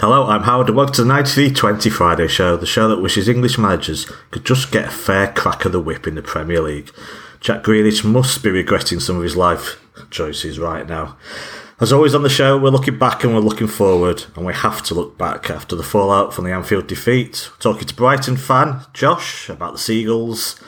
Hello, I'm Howard and welcome to the 9320 Friday show, the show that wishes English managers could just get a fair crack of the whip in the Premier League. Jack Grealish must be regretting some of his life choices right now. As always on the show, we're looking back and we're looking forward, and we have to look back after the fallout from the Anfield defeat. We're talking to Brighton fan Josh about the Seagulls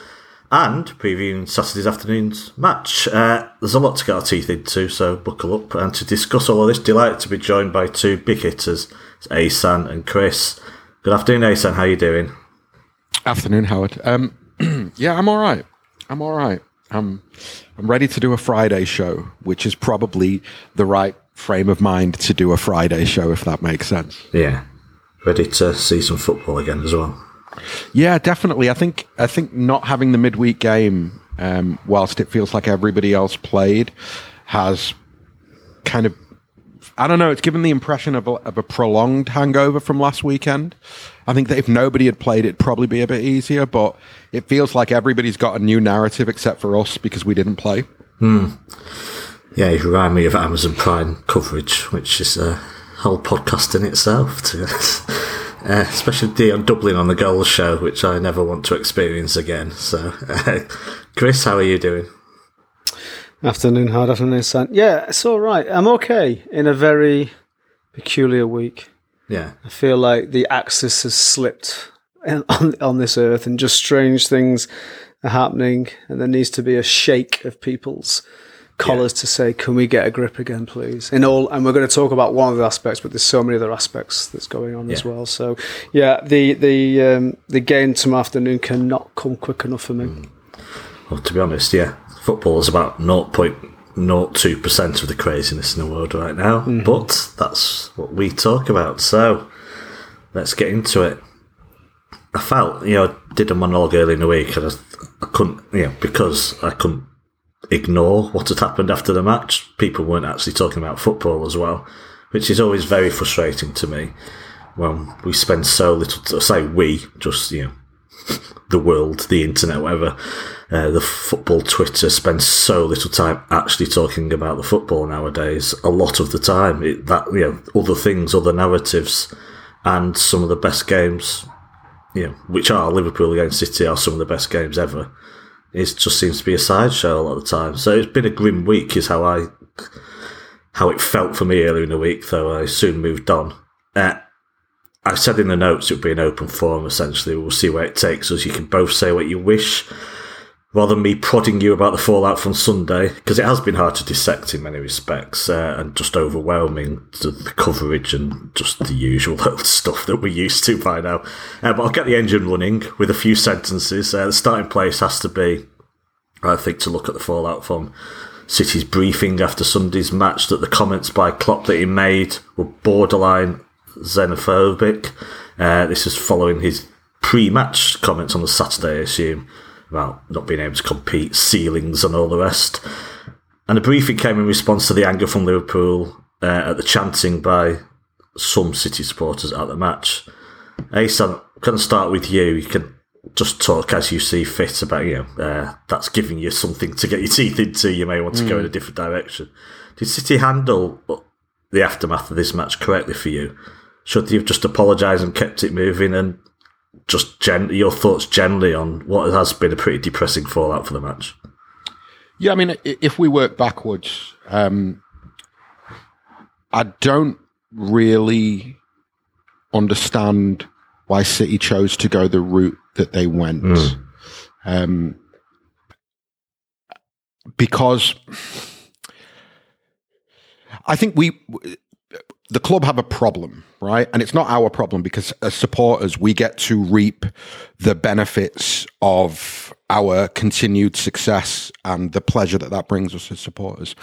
and previewing Saturday's afternoon's match. Uh, there's a lot to get our teeth into, so buckle up. And to discuss all of this, delighted to be joined by two big hitters, Asan and Chris. Good afternoon, Asan. How are you doing? Afternoon, Howard. Um, yeah, I'm all right. I'm all right. I'm I'm ready to do a Friday show, which is probably the right frame of mind to do a Friday show, if that makes sense. Yeah, ready to see some football again as well. Yeah, definitely. I think I think not having the midweek game, um, whilst it feels like everybody else played, has kind of I don't know. It's given the impression of a, of a prolonged hangover from last weekend. I think that if nobody had played, it'd probably be a bit easier. But it feels like everybody's got a new narrative except for us because we didn't play. Hmm. Yeah, you remind me of Amazon Prime coverage, which is a whole podcast in itself. To, uh, especially Dion Dublin on the Goals Show, which I never want to experience again. So, uh, Chris, how are you doing? Afternoon, hard afternoon, son. Yeah, it's all right. I'm okay in a very peculiar week. Yeah. I feel like the axis has slipped on, on this earth and just strange things are happening and there needs to be a shake of people's collars yeah. to say, can we get a grip again, please? In all, and we're going to talk about one of the aspects, but there's so many other aspects that's going on yeah. as well. So, yeah, the the um, the game tomorrow afternoon cannot come quick enough for me. Mm. Well, to be honest, yeah, football is about 0.02% of the craziness in the world right now, mm-hmm. but that's what we talk about. So let's get into it. I felt, you know, I did a monologue early in the week and I, I couldn't, you know, because I couldn't ignore what had happened after the match. People weren't actually talking about football as well, which is always very frustrating to me when we spend so little, to, say we, just, you know, the world, the internet, whatever, uh, the football Twitter spends so little time actually talking about the football nowadays. A lot of the time, it, that you know, other things, other narratives, and some of the best games, you know, which are Liverpool against City, are some of the best games ever. It just seems to be a sideshow a lot of the time. So it's been a grim week, is how I how it felt for me earlier in the week. Though I soon moved on. Uh, I said in the notes it would be an open forum. Essentially, we'll see where it takes us. You can both say what you wish, rather than me prodding you about the fallout from Sunday, because it has been hard to dissect in many respects uh, and just overwhelming the, the, coverage and just the usual old stuff that we're used to by now. Uh, but I'll get the engine running with a few sentences. Uh, the starting place has to be, I think, to look at the fallout from City's briefing after Sunday's match that the comments by Klopp that he made were borderline xenophobic. Uh, this is following his pre-match comments on the Saturday, I assume, about not being able to compete, ceilings, and all the rest. And the briefing came in response to the anger from Liverpool uh, at the chanting by some City supporters at the match. Asan, can I start with you? You can just talk as you see fit about you know uh, that's giving you something to get your teeth into. You may want to mm. go in a different direction. Did City handle the aftermath of this match correctly for you? Should you have just apologised and kept it moving? And just gen- your thoughts generally on what has been a pretty depressing fallout for the match? Yeah, I mean, if we work backwards, um, I don't really understand why City chose to go the route that they went. Mm. Um, because I think we the club have a problem, right? And it's not our problem because as supporters, we get to reap the benefits of our continued success and the pleasure that that brings us as supporters.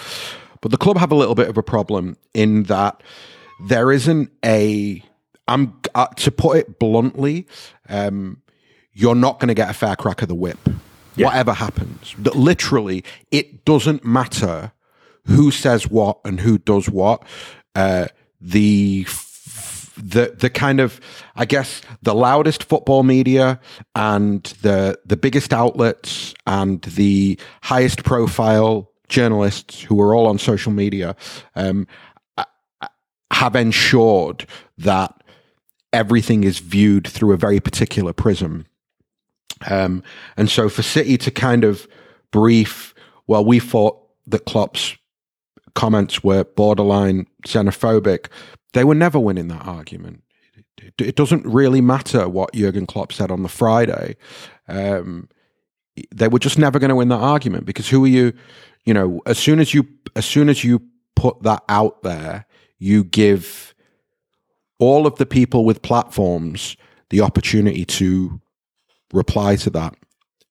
But the club have a little bit of a problem in that there isn't a, I'm uh, to put it bluntly, um, you're not going to get a fair crack of the whip, yeah. whatever happens. That literally, it doesn't matter who says what and who does what. Uh, the the the kind of I guess the loudest football media and the the biggest outlets and the highest profile journalists who are all on social media um, have ensured that everything is viewed through a very particular prism. Um, and so for City to kind of brief, well, we thought that Klopp's comments were borderline xenophobic, they were never winning that argument. It doesn't really matter what Jurgen Klopp said on the Friday. Um, they were just never going to win that argument because who are you? You know, as soon as you as soon as you put that out there, you give all of the people with platforms the opportunity to reply to that.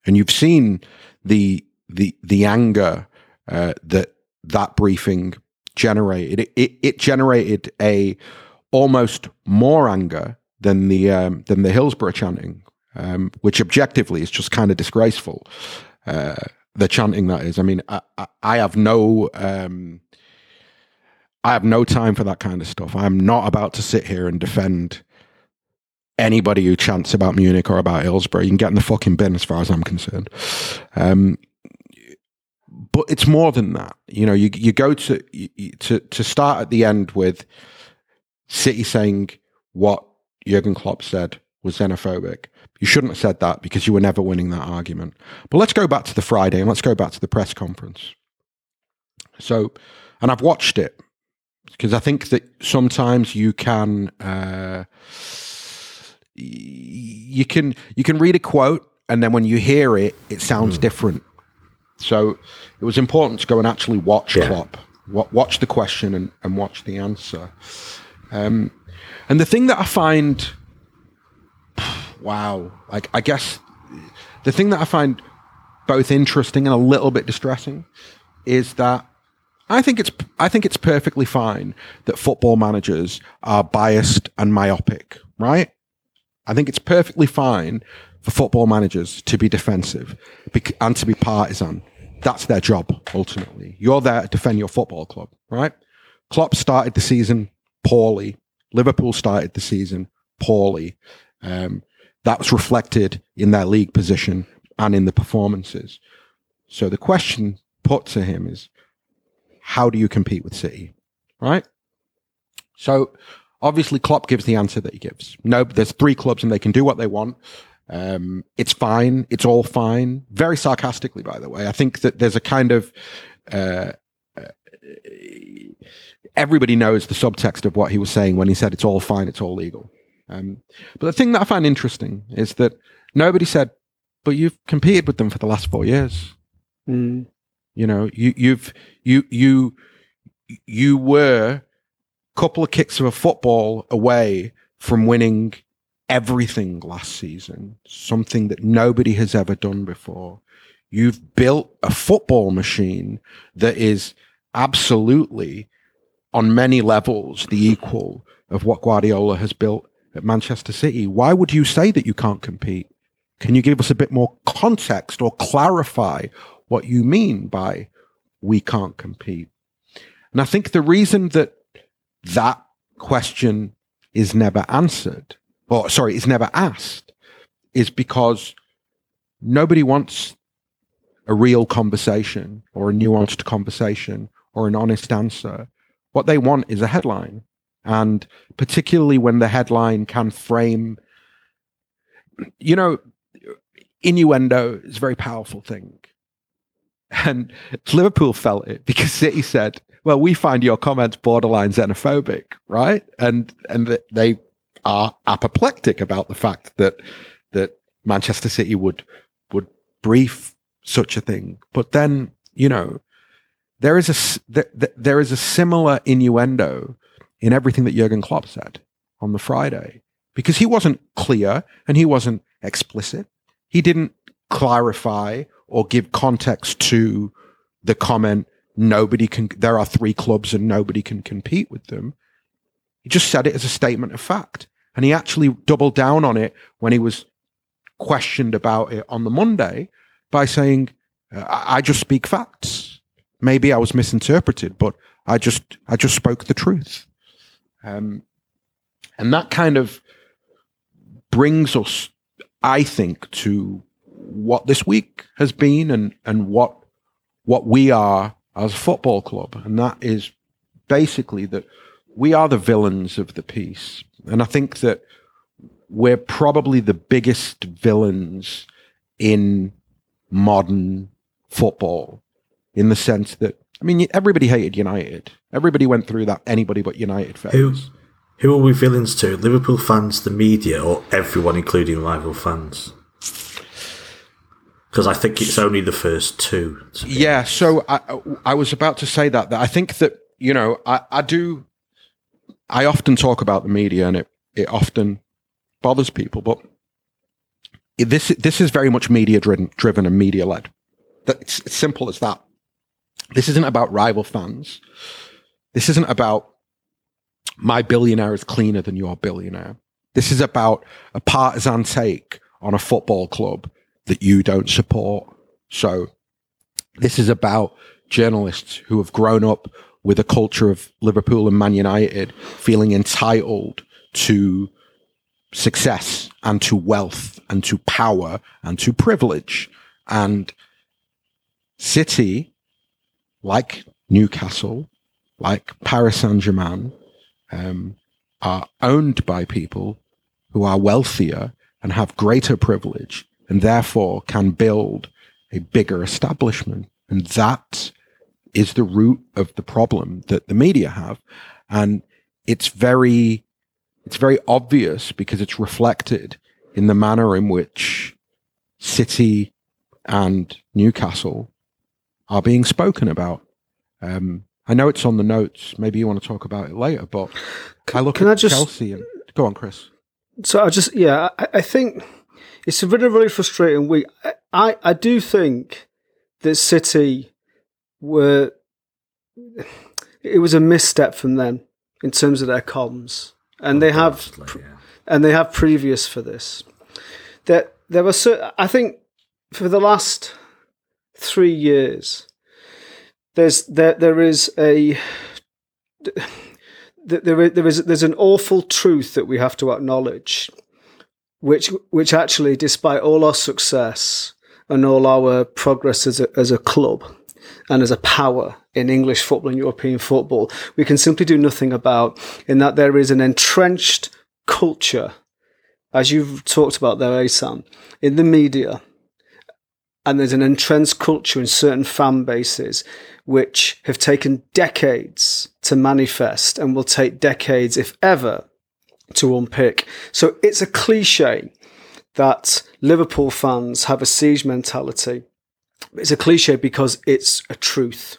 And you've seen the the the anger uh, that that briefing generated. It, it, it, generated a almost more anger than the um, than the Hillsborough chanting, um, which objectively is just kind of disgraceful. Uh, the chanting that is. I mean, I, I have no. Um, I have no time for that kind of stuff. I'm not about to sit here and defend anybody who chants about Munich or about Hillsborough. You can get in the fucking bin as far as I'm concerned. Um, but it's more than that. You know, you you go to you, to to start at the end with City saying what Jurgen Klopp said was xenophobic. You shouldn't have said that because you were never winning that argument. But let's go back to the Friday and let's go back to the press conference. So, and I've watched it because I think that sometimes you can uh, you can you can read a quote and then when you hear it, it sounds mm. different. So it was important to go and actually watch yeah. Klopp, watch the question and, and watch the answer. Um, and the thing that I find, wow, like I guess the thing that I find both interesting and a little bit distressing is that I think it's I think it's perfectly fine that football managers are biased and myopic, right? I think it's perfectly fine for football managers to be defensive and to be partisan. That's their job ultimately. You're there to defend your football club, right? Klopp started the season poorly. Liverpool started the season poorly. Um, that was reflected in their league position and in the performances. So the question put to him is, how do you compete with City? Right? So obviously Klopp gives the answer that he gives. No, there's three clubs and they can do what they want. Um, it's fine. It's all fine. Very sarcastically, by the way. I think that there's a kind of uh, uh, everybody knows the subtext of what he was saying when he said it's all fine, it's all legal. Um, but the thing that I find interesting is that nobody said, "But you've competed with them for the last four years." Mm. You know, you, you've you you you were a couple of kicks of a football away from winning everything last season, something that nobody has ever done before. You've built a football machine that is absolutely on many levels the equal of what Guardiola has built at Manchester City. Why would you say that you can't compete? Can you give us a bit more context or clarify what you mean by we can't compete? And I think the reason that that question is never answered or sorry, is never asked, is because nobody wants a real conversation or a nuanced conversation or an honest answer. What they want is a headline. And particularly when the headline can frame, you know, innuendo is a very powerful thing. And Liverpool felt it because City said, well, we find your comments borderline xenophobic, right? And and they are apoplectic about the fact that that Manchester City would would brief such a thing. But then, you know, there is a there, there is a similar innuendo in everything that Jurgen Klopp said on the Friday because he wasn't clear and he wasn't explicit. He didn't clarify or give context to the comment nobody can there are three clubs and nobody can compete with them he just said it as a statement of fact. And he actually doubled down on it when he was questioned about it on the Monday by saying, I just speak facts. Maybe I was misinterpreted, but I just, I just spoke the truth. Um, and that kind of brings us, I think, to what this week has been and, and what, what we are as a football club. And that is basically that we are the villains of the piece. And I think that we're probably the biggest villains in modern football in the sense that I mean everybody hated United. Everybody went through that. Anybody but United fans. Who, who are we villains to? Liverpool fans, the media, or everyone, including rival fans? Because I think it's only the first two. Yeah, so I I was about to say that that I think that you know I I do I often talk about the media and it it often bothers people, but this this is very much media driven driven and media led. It's, it's simple as that. This isn't about rival fans. This isn't about my billionaire is cleaner than your billionaire. This is about a partisan take on a football club that you don't support. So this is about journalists who have grown up with a culture of Liverpool and Man United feeling entitled to success and to wealth and to power and to privilege. And City, like Newcastle, like Paris Saint Germain, um, are owned by people who are wealthier and have greater privilege and therefore can build a bigger establishment. And that is the root of the problem that the media have. And it's very, it's very obvious because it's reflected in the manner in which City and Newcastle are being spoken about. Um, I know it's on the notes. Maybe you want to talk about it later, but I look can at I just- Chelsea and go on, Chris. So I just yeah, I, I think it's a really really frustrating week. I, I I do think that City were it was a misstep from them in terms of their comms, and they have yeah. and they have previous for this. That there were cer I think for the last three years, there's there there is a th- there is, there is there's an awful truth that we have to acknowledge, which which actually, despite all our success and all our progress as a, as a club and as a power in English football and European football, we can simply do nothing about. In that there is an entrenched culture, as you've talked about there, Asan, in the media. And there's an entrenched culture in certain fan bases which have taken decades to manifest and will take decades, if ever, to unpick. So it's a cliche that Liverpool fans have a siege mentality. It's a cliche because it's a truth.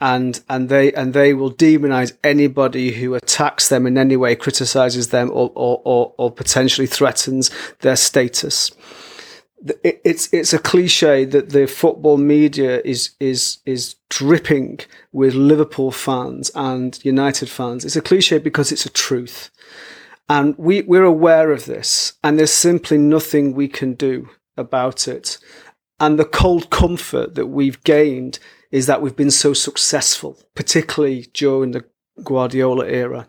And, and they and they will demonize anybody who attacks them in any way, criticizes them, or, or, or, or potentially threatens their status it's it's a cliche that the football media is is is dripping with Liverpool fans and United fans. It's a cliche because it's a truth, and we we're aware of this, and there's simply nothing we can do about it. And the cold comfort that we've gained is that we've been so successful, particularly during the Guardiola era.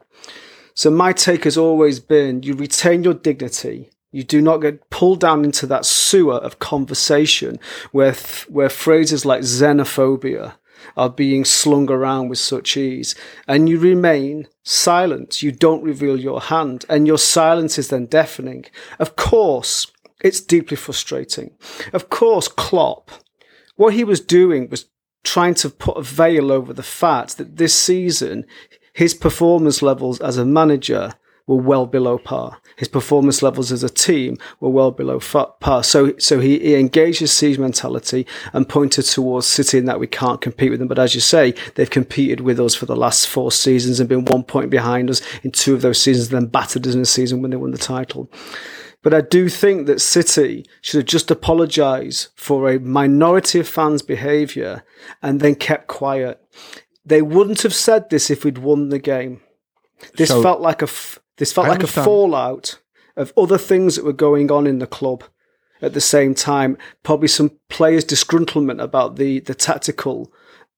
So my take has always been you retain your dignity. You do not get pulled down into that sewer of conversation where, th- where phrases like xenophobia are being slung around with such ease. And you remain silent. You don't reveal your hand. And your silence is then deafening. Of course, it's deeply frustrating. Of course, Klopp, what he was doing was trying to put a veil over the fact that this season, his performance levels as a manager were well below par. His performance levels as a team were well below par. So, so he, he engaged his siege mentality and pointed towards City in that we can't compete with them. But as you say, they've competed with us for the last four seasons and been one point behind us in two of those seasons, then battered us in a season when they won the title. But I do think that City should have just apologised for a minority of fans' behaviour and then kept quiet. They wouldn't have said this if we'd won the game. This So- felt like a f- this felt I like understand. a fallout of other things that were going on in the club at the same time. Probably some players' disgruntlement about the the tactical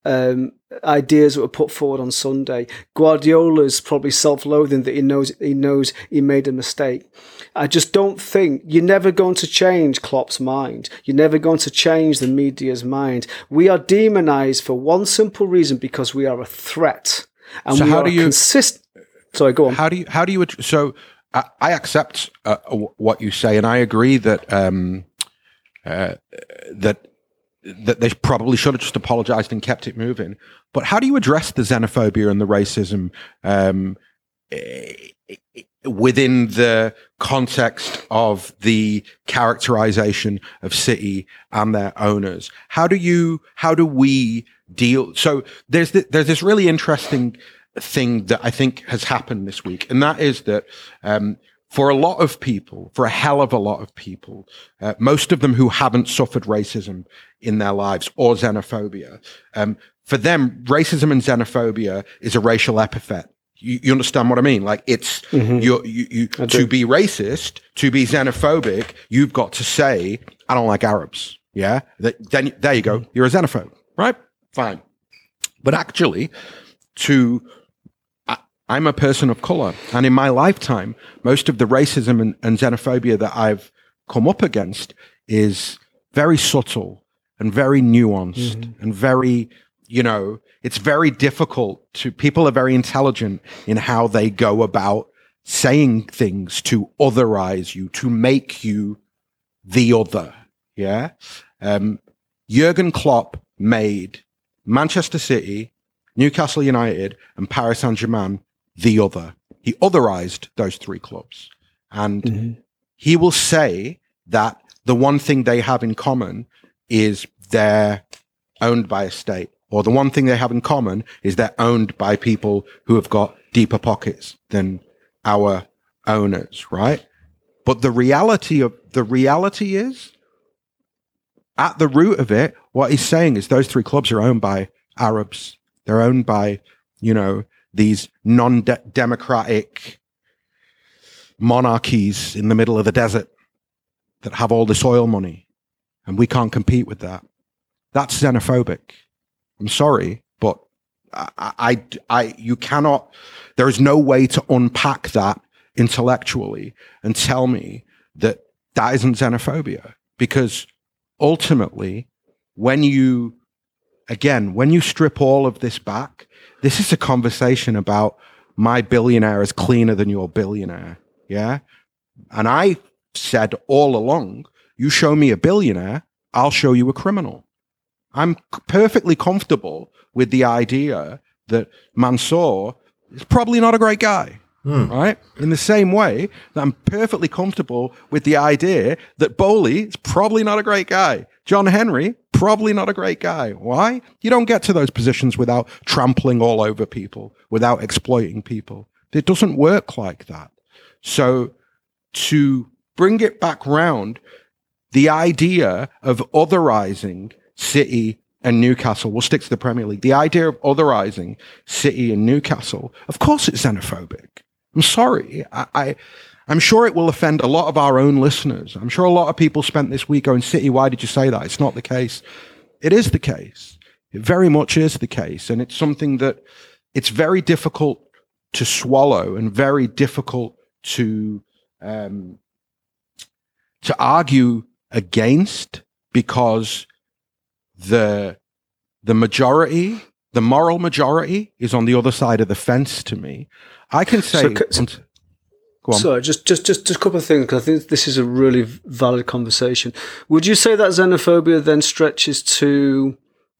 um, ideas that were put forward on Sunday. Guardiola's probably self-loathing that he knows he knows he made a mistake. I just don't think you're never going to change Klopp's mind. You're never going to change the media's mind. We are demonized for one simple reason because we are a threat, and So we how are do you- consist. Sorry, go on. How do you how do you so I, I accept uh, what you say, and I agree that um, uh, that that they probably should have just apologized and kept it moving. But how do you address the xenophobia and the racism um, within the context of the characterization of city and their owners? How do you? How do we deal? So there's th- there's this really interesting thing that I think has happened this week, and that is that um, for a lot of people, for a hell of a lot of people, uh, most of them who haven't suffered racism in their lives or xenophobia, um, for them, racism and xenophobia is a racial epithet. You, you understand what I mean? Like it's mm-hmm. you, you to be racist, to be xenophobic, you've got to say, "I don't like Arabs." Yeah, then there you go. You're a xenophobe, right? Fine. But actually, to I'm a person of color. And in my lifetime, most of the racism and, and, xenophobia that I've come up against is very subtle and very nuanced mm-hmm. and very, you know, it's very difficult to, people are very intelligent in how they go about saying things to otherize you, to make you the other. Yeah. Um, Jurgen Klopp made Manchester City, Newcastle United, and Paris Saint Germain the other. He otherized those three clubs. And mm-hmm. he will say that the one thing they have in common is they're owned by a state, or the one thing they have in common is they're owned by people who have got deeper pockets than our owners, right? But the reality of the reality is at the root of it, what he's saying is those three clubs are owned by Arabs. They're owned by, you know, these non-democratic monarchies in the middle of the desert that have all this oil money and we can't compete with that. That's xenophobic. I'm sorry, but I, I, I, you cannot, there is no way to unpack that intellectually and tell me that that isn't xenophobia because ultimately when you, again, when you strip all of this back this is a conversation about my billionaire is cleaner than your billionaire. Yeah. And I said all along, you show me a billionaire, I'll show you a criminal. I'm perfectly comfortable with the idea that Mansour is probably not a great guy. Hmm. Right? In the same way that I'm perfectly comfortable with the idea that Boehly is probably not a great guy. John Henry, probably not a great guy. Why? You don't get to those positions without trampling all over people, without exploiting people. It doesn't work like that. So to bring it back round, the idea of otherizing City and Newcastle, we'll stick to the Premier League. The idea of otherizing City and Newcastle, of course it's xenophobic. I'm sorry. I, I I'm sure it will offend a lot of our own listeners. I'm sure a lot of people spent this week going, City, why did you say that? It's not the case. It is the case. It very much is the case. And it's something that it's very difficult to swallow and very difficult to, um, to argue against because the, the majority, the moral majority is on the other side of the fence to me. I can say, so, Go on. Sorry, just, just, just, just a couple of things because I think this is a really valid conversation. Would you say that xenophobia then stretches to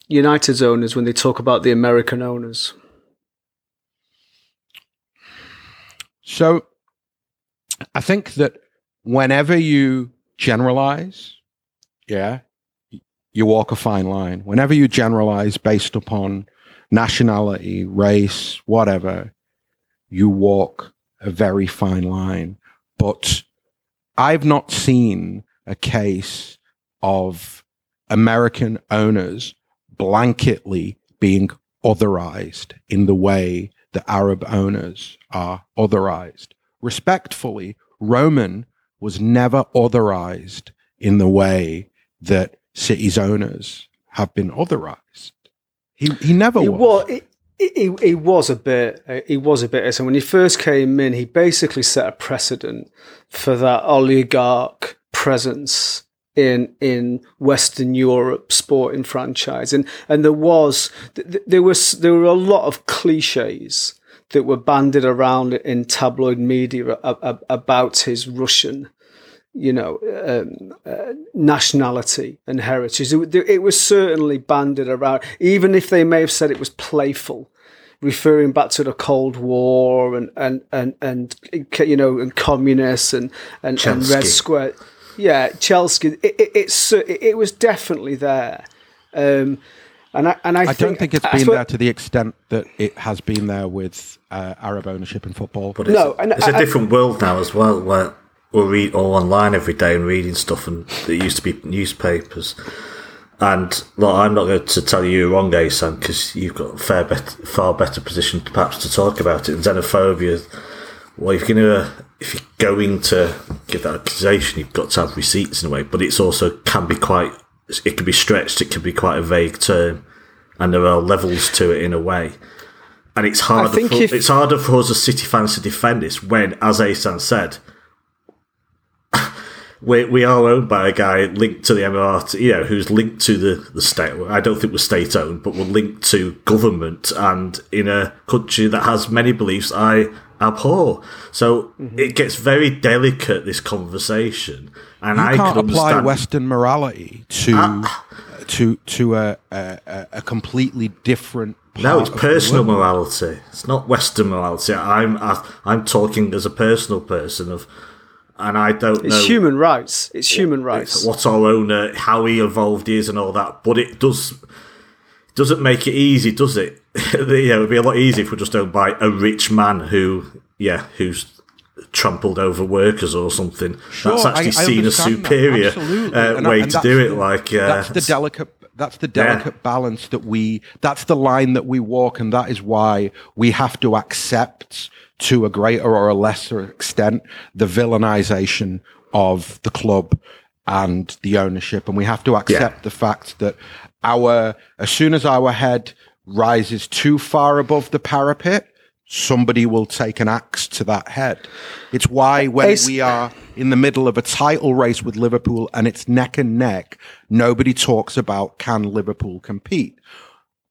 United's owners when they talk about the American owners? So, I think that whenever you generalize, yeah, you walk a fine line. Whenever you generalize based upon nationality, race, whatever, you walk a very fine line. But I've not seen a case of American owners blanketly being otherized in the way that Arab owners are otherized. Respectfully, Roman was never otherized in the way that cities owners have been otherized. He, he never was. Well, it, he, he was a bit uh, he was a bit so when he first came in he basically set a precedent for that oligarch presence in in Western Europe sporting franchise. And and there was there was there were a lot of cliches that were banded around in tabloid media about his Russian, you know, um, uh, nationality and heritage. It, it was certainly banded around, even if they may have said it was playful referring back to the Cold War and and and and you know and communists and and, and Red Square. Yeah, Chelsea. It, it, it's it, it was definitely there. Um, and I, and I, I think, don't think it's been there to the extent that it has been there with uh, Arab ownership in football. But it's, no, a, it's a different world now as well, where we read all online every day and reading stuff, and it used to be newspapers. And look, I'm not going to tell you you're wrong, Asan, because you've got a fair bet, far better position perhaps to talk about it. And xenophobia, well, if you're going to, if you're going to give that accusation, you've got to have receipts in a way. But it's also can be quite, it can be stretched. It can be quite a vague term, and there are levels to it in a way. And it's harder. For, if- it's harder for us as City fans to defend this when, as Asan said, we, we are owned by a guy linked to the MRT, you know, who's linked to the, the state. I don't think we're state owned, but we're linked to government and in a country that has many beliefs I abhor. So mm-hmm. it gets very delicate, this conversation. And you I can't apply. Western morality to. Uh, to to a, a, a completely different no, it's personal morality. It's not Western morality. I'm I'm talking as a personal person of and I don't it's know. human rights. It's human rights. What our owner, how he evolved is, and all that. But it does doesn't make it easy, does it? you know, it'd be a lot easier if we're just owned by a rich man who, yeah, who's trampled over workers or something. Sure, that's actually I, I seen as superior uh, way to do it. like uh, that's the delicate. That's the delicate yeah. balance that we. That's the line that we walk, and that is why we have to accept to a greater or a lesser extent the villainization of the club and the ownership. And we have to accept yeah. the fact that our, as soon as our head rises too far above the parapet, somebody will take an axe to that head. It's why when we are in the middle of a title race with Liverpool and it's neck and neck, nobody talks about can Liverpool compete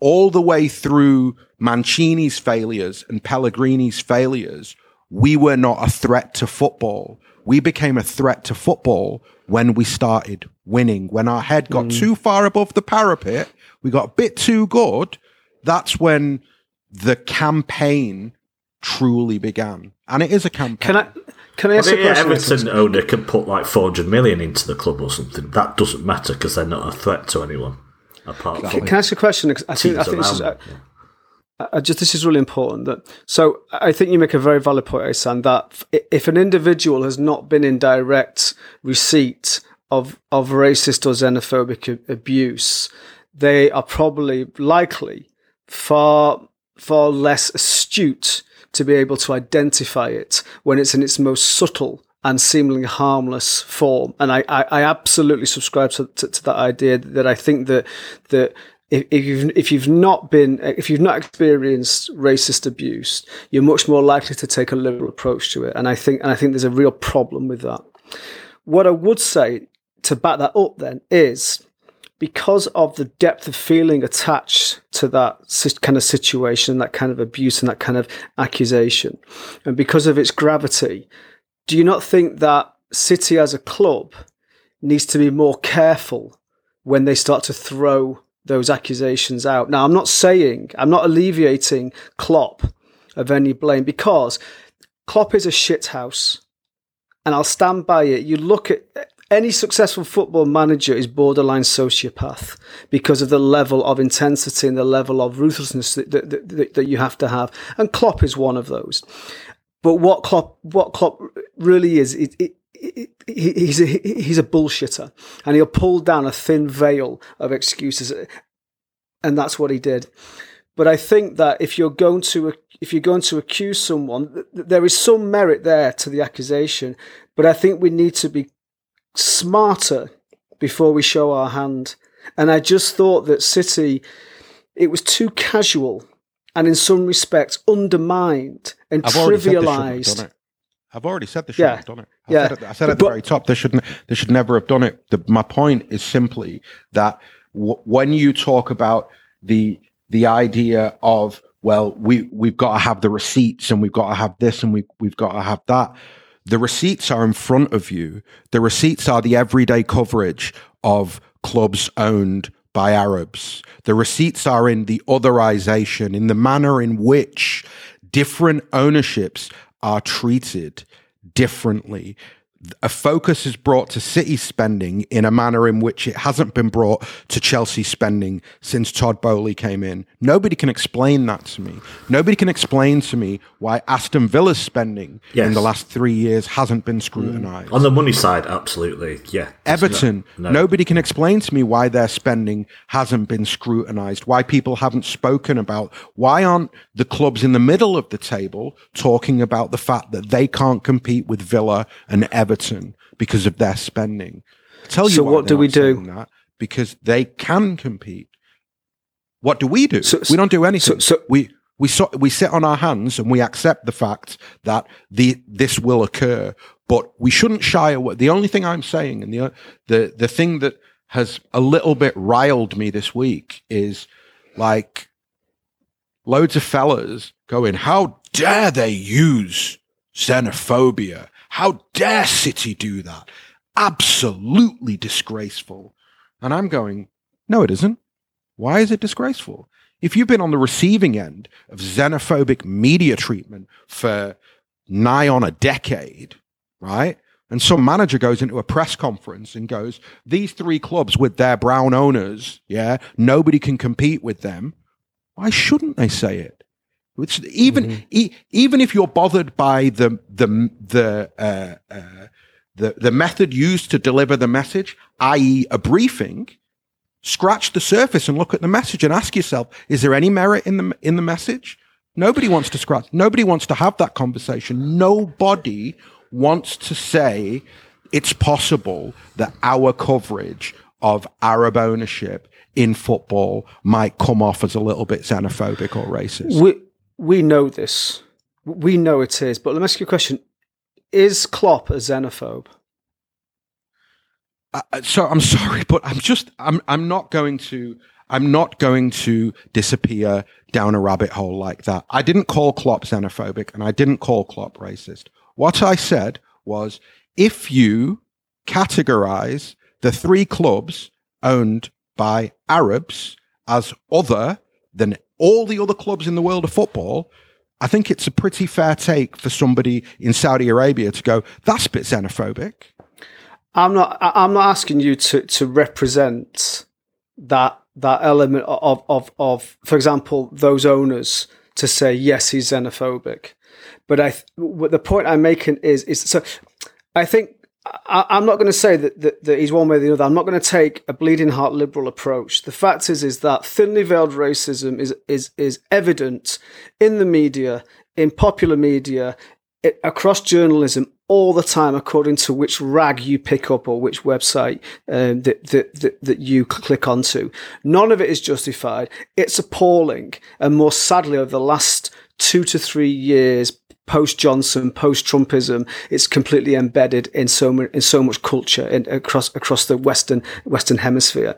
all the way through Mancini's failures and Pellegrini's failures, we were not a threat to football. We became a threat to football when we started winning. When our head got mm. too far above the parapet, we got a bit too good. That's when the campaign truly began. And it is a campaign. Can I can I ask well, a question? Everton owner can put like 400 million into the club or something. That doesn't matter because they're not a threat to anyone. Apart can, from can I ask a question? I think, I think this is. I, I just this is really important that so I think you make a very valid point, Asan, that if an individual has not been in direct receipt of of racist or xenophobic abuse, they are probably likely far far less astute to be able to identify it when it's in its most subtle and seemingly harmless form. And I, I, I absolutely subscribe to, to, to, that idea that I think that that if, if you've if you've not been if you've not experienced racist abuse, you're much more likely to take a liberal approach to it. And I think and I think there's a real problem with that. What I would say to back that up then is because of the depth of feeling attached to that kind of situation, that kind of abuse and that kind of accusation, and because of its gravity, do you not think that City as a club needs to be more careful when they start to throw those accusations out? Now, I'm not saying, I'm not alleviating Klopp of any blame because Klopp is a shithouse. And I'll stand by it. You look at any successful football manager is borderline sociopath because of the level of intensity and the level of ruthlessness that, that, that, that you have to have. And Klopp is one of those. But what Klopp, what Klopp really is, it, it, he's a, he's a bullshitter, and he'll pull down a thin veil of excuses, and that's what he did. But I think that if you're going to if you're going to accuse someone, there is some merit there to the accusation. But I think we need to be smarter before we show our hand. And I just thought that City, it was too casual and in some respects undermined and I've trivialized. I've already said they shouldn't yeah. have done it. I yeah. said, it, I said at the very top they shouldn't. They should never have done it. The, my point is simply that w- when you talk about the the idea of well, we we've got to have the receipts and we've got to have this and we we've got to have that. The receipts are in front of you. The receipts are the everyday coverage of clubs owned by Arabs. The receipts are in the otherization, in the manner in which different ownerships are treated differently a focus is brought to City spending in a manner in which it hasn't been brought to Chelsea spending since Todd Boehly came in. Nobody can explain that to me. Nobody can explain to me why Aston Villa's spending yes. in the last three years hasn't been mm. scrutinised. On the money side, absolutely, yeah. Everton, no, no. nobody can explain to me why their spending hasn't been scrutinised, why people haven't spoken about, why aren't the clubs in the middle of the table talking about the fact that they can't compete with Villa and Everton Everton because of their spending. I'll tell you so what do we do? That because they can compete. What do we do? So, we don't do anything. So, so we we so, we sit on our hands and we accept the fact that the this will occur. But we shouldn't shy away. The only thing I'm saying, and the the the thing that has a little bit riled me this week is like loads of fellas going, "How dare they use xenophobia how dare City do that? Absolutely disgraceful. And I'm going, no, it isn't. Why is it disgraceful? If you've been on the receiving end of xenophobic media treatment for nigh on a decade, right? And some manager goes into a press conference and goes, These three clubs with their brown owners, yeah, nobody can compete with them. Why shouldn't they say it? Which even mm-hmm. e- even if you're bothered by the the the uh, uh, the the method used to deliver the message, i.e., a briefing, scratch the surface and look at the message and ask yourself: Is there any merit in the in the message? Nobody wants to scratch. Nobody wants to have that conversation. Nobody wants to say it's possible that our coverage of Arab ownership in football might come off as a little bit xenophobic or racist. We, know this. We know it is. But let me ask you a question: Is Klopp a xenophobe? Uh, uh, so I'm sorry, but I'm just I'm I'm not going to I'm not going to disappear down a rabbit hole like that. I didn't call Klopp xenophobic and I didn't call Klopp racist. What I said was if you categorize the three clubs owned by Arabs as other than all the other clubs in the world of football, I think it's a pretty fair take for somebody in Saudi Arabia to go, that's a bit xenophobic. I'm not. I'm not asking you to to represent that that element of of of, for example, those owners to say yes, he's xenophobic. But I, the point I'm making is is so. I think I, am not going to say that, that, that, he's one way or the other. I'm not going to take a bleeding heart liberal approach. The fact is, is that thinly veiled racism is is is evident in the media, in popular media, it, across journalism all the time, according to which rag you pick up or which website um, that, that, that that you click onto. None of it is justified. It's appalling, and more sadly, over the last two to three years, post Johnson, post Trumpism, it's completely embedded in so much in so much culture in, across across the Western Western Hemisphere.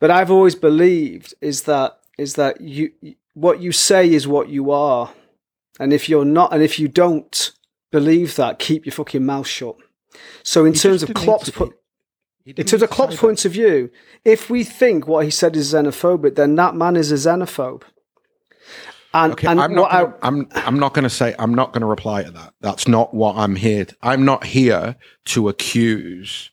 But I've always believed is that is that you what you say is what you are, and if you're not, and if you don't believe that, keep your fucking mouth shut. So in he terms of Klopp's put. In terms of Klopp's point of view, if we think what he said is xenophobic, then that man is a xenophobe. And, okay, and I'm not. Gonna, I, I'm. I'm not going to say. I'm not going to reply to that. That's not what I'm here. To, I'm not here to accuse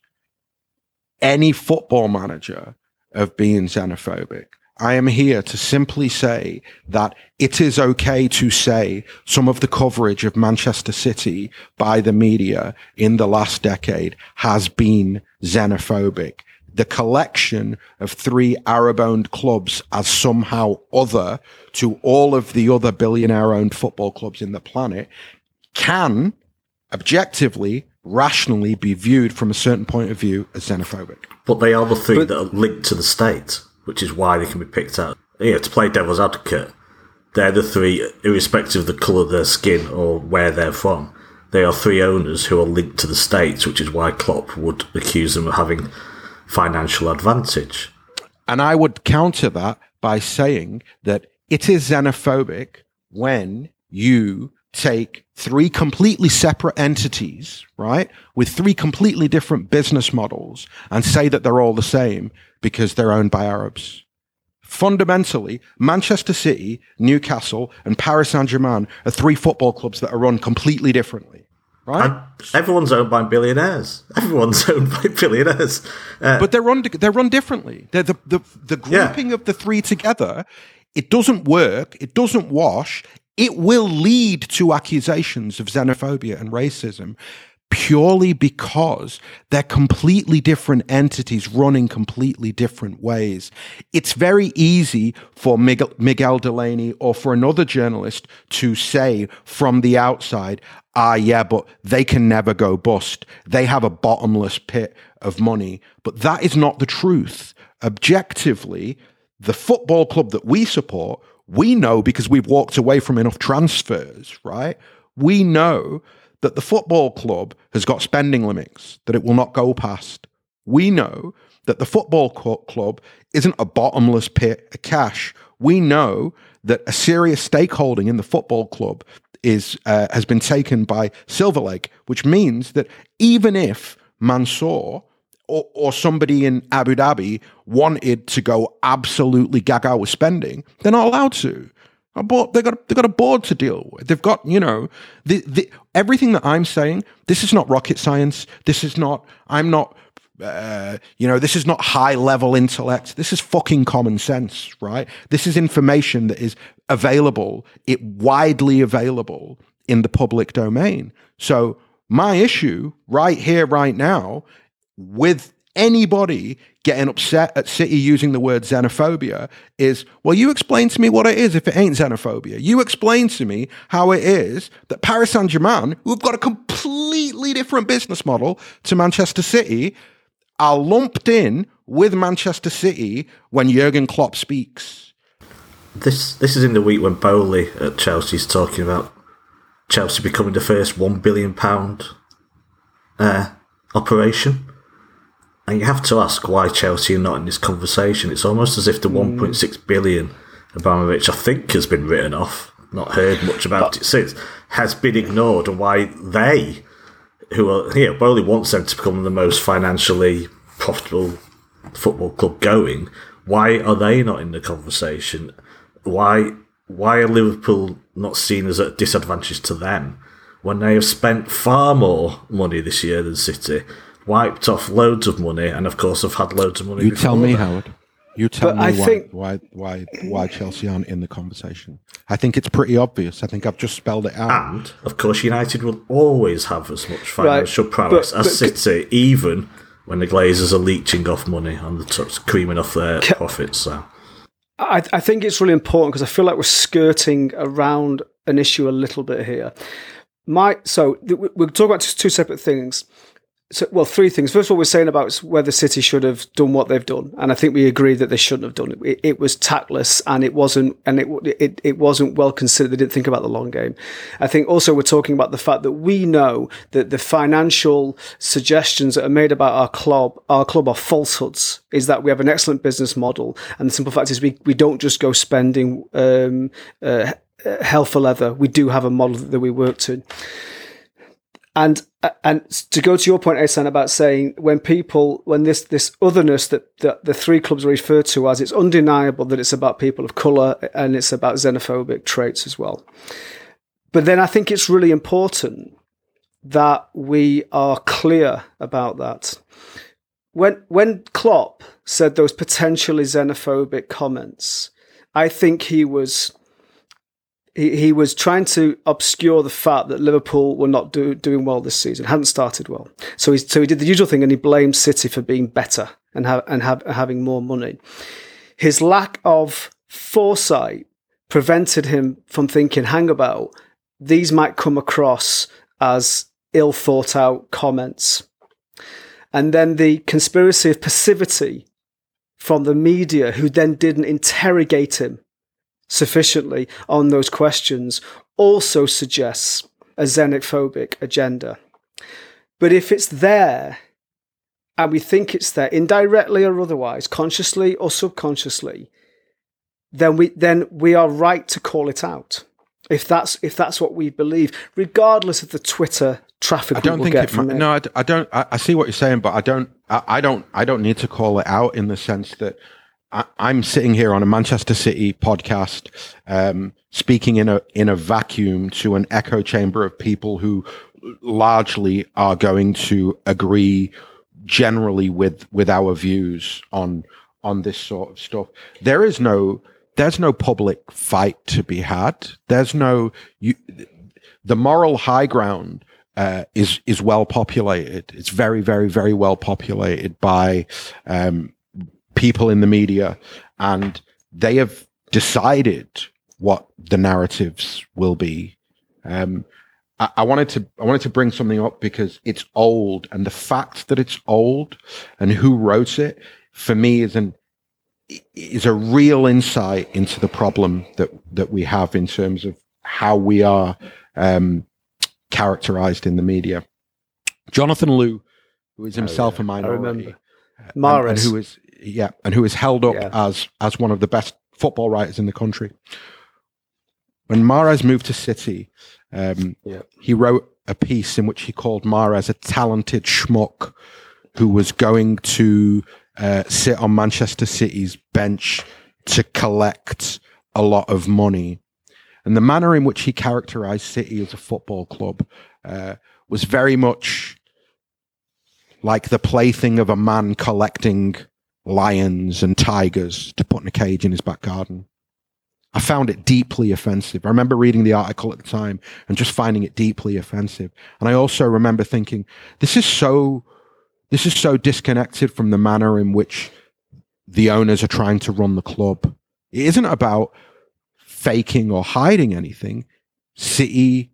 any football manager of being xenophobic. I am here to simply say that it is okay to say some of the coverage of Manchester City by the media in the last decade has been xenophobic the collection of three Arab owned clubs as somehow other to all of the other billionaire owned football clubs in the planet can objectively, rationally be viewed from a certain point of view as xenophobic. But they are the three but, that are linked to the state, which is why they can be picked out. You know, to play devil's advocate, they're the three, irrespective of the colour of their skin or where they're from. They are three owners who are linked to the states, which is why Klopp would accuse them of having financial advantage. And I would counter that by saying that it is xenophobic when you take three completely separate entities, right, with three completely different business models and say that they're all the same because they're owned by Arabs. Fundamentally, Manchester City, Newcastle, and Paris Saint Germain are three football clubs that are run completely differently. Right? And everyone's owned by billionaires. Everyone's owned by billionaires. Uh, but they're run they're run differently. They're the the, the grouping yeah. of the three together. It doesn't work. It doesn't wash. It will lead to accusations of xenophobia and racism purely because they're completely different entities running completely different ways. It's very easy for Miguel Delaney or for another journalist to say from the outside, ah, yeah, but they can never go bust. They have a bottomless pit of money. But that is not the truth. Objectively, the football club that we support, we know because we've walked away from enough transfers, right? We know that the football club has got spending limits that it will not go past. We know that the football club isn't a bottomless pit of cash. We know that a serious stakeholding in the football club is uh, has been taken by Silver Lake, which means that even if Mansour or, or, somebody in Abu Dhabi wanted to go absolutely gaga with spending, they're not allowed to. Board, they got they got a board to deal with. They've got you know the, the everything that I'm saying. This is not rocket science. This is not. I'm not. Uh, you know, this is not high level intellect. This is fucking common sense, right? This is information that is available, it widely available in the public domain. So my issue right here, right now, with anybody getting upset at City using the word xenophobia is, well, you explain to me what it is if it ain't xenophobia. You explain to me how it is that Paris Saint Germain, who've got a completely different business model to Manchester City, are lumped in with Manchester City when Jurgen Klopp speaks. This this is in the week when Boehly at Chelsea is talking about Chelsea becoming the first one billion pound uh, operation. And you have to ask why Chelsea are not in this conversation. It's almost as if the mm. 1.6 billion Abramovich, I think, has been written off. Not heard much about but, it since. Has been ignored, and why they, who are here, Boehly wants them to become the most financially profitable football club going. Why are they not in the conversation? Why why are Liverpool not seen as a disadvantage to them when they have spent far more money this year than City? Wiped off loads of money, and of course, have had loads of money. You tell me, that. Howard. You tell but me I why, think, why why why Chelsea aren't in the conversation. I think it's pretty obvious. I think I've just spelled it out. And of course, United will always have as much financial right, prowess but, as but, City, even when the Glazers are leeching off money and the top, creaming off their ca- profits. So. I, I think it's really important because I feel like we're skirting around an issue a little bit here. My so we're talking about two separate things so, well, three things. First, of all, we're saying about whether City should have done what they've done, and I think we agree that they shouldn't have done it. It, it was tactless, and it wasn't, and it, it it wasn't well considered. They didn't think about the long game. I think also we're talking about the fact that we know that the financial suggestions that are made about our club, our club, are falsehoods. Is that we have an excellent business model, and the simple fact is we we don't just go spending um, uh, hell for leather. We do have a model that we work to. And uh, and to go to your point, Asan, about saying when people, when this this otherness that, that the three clubs referred to as, it's undeniable that it's about people of colour and it's about xenophobic traits as well. But then I think it's really important that we are clear about that. When when Klopp said those potentially xenophobic comments, I think he was he, he was trying to obscure the fact that Liverpool were not do, doing well this season, hadn't started well. So he, so he did the usual thing and he blamed City for being better and, ha- and have, having more money. His lack of foresight prevented him from thinking, hang about, these might come across as ill thought out comments. And then the conspiracy of passivity from the media, who then didn't interrogate him sufficiently on those questions also suggests a xenophobic agenda. But if it's there, and we think it's there, indirectly or otherwise, consciously or subconsciously, then we then we are right to call it out. If that's if that's what we believe, regardless of the Twitter traffic I don't think get it. from it. No, I, I don't. I, I see what you're saying, but I don't. I, I don't. I don't need to call it out in the sense that I, I'm sitting here on a Manchester City podcast, um, speaking in a in a vacuum to an echo chamber of people who largely are going to agree generally with with our views on on this sort of stuff. There is no there's no public fight to be had. There's no you the moral high ground uh, is is well populated. It's very, very, very well populated by um, people in the media, and they have decided what the narratives will be. Um, I, I wanted to I wanted to bring something up because it's old, and the fact that it's old and who wrote it for me is an is a real insight into the problem that that we have in terms of how we are um, characterized in the media. Jonathan Liew, who is himself a minority, and- and who is yeah, and who is held up Yeah. as as one of the best football writers in the country. When Mahrez moved to City, um, Yeah. he wrote a piece in which he called Mahrez a talented schmuck who was going to uh, sit on Manchester City's bench to collect a lot of money. And the manner in which he characterized City as a football club uh, was very much like the plaything of a man collecting lions and tigers to put in a cage in his back garden. I found it deeply offensive. I remember reading the article at the time and just finding it deeply offensive. And I also remember thinking, this is so, this is so disconnected from the manner in which the owners are trying to run the club. It isn't about faking or hiding anything. City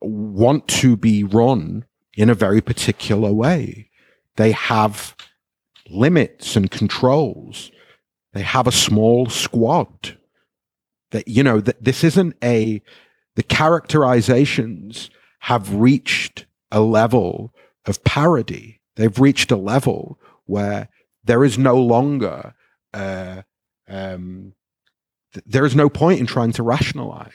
want to be run in a very particular way. They have limits and controls. They have a small squad. That you know that this isn't a the characterizations have reached a level of parody. They've reached a level where there is no longer uh, um, th- there is no point in trying to rationalize.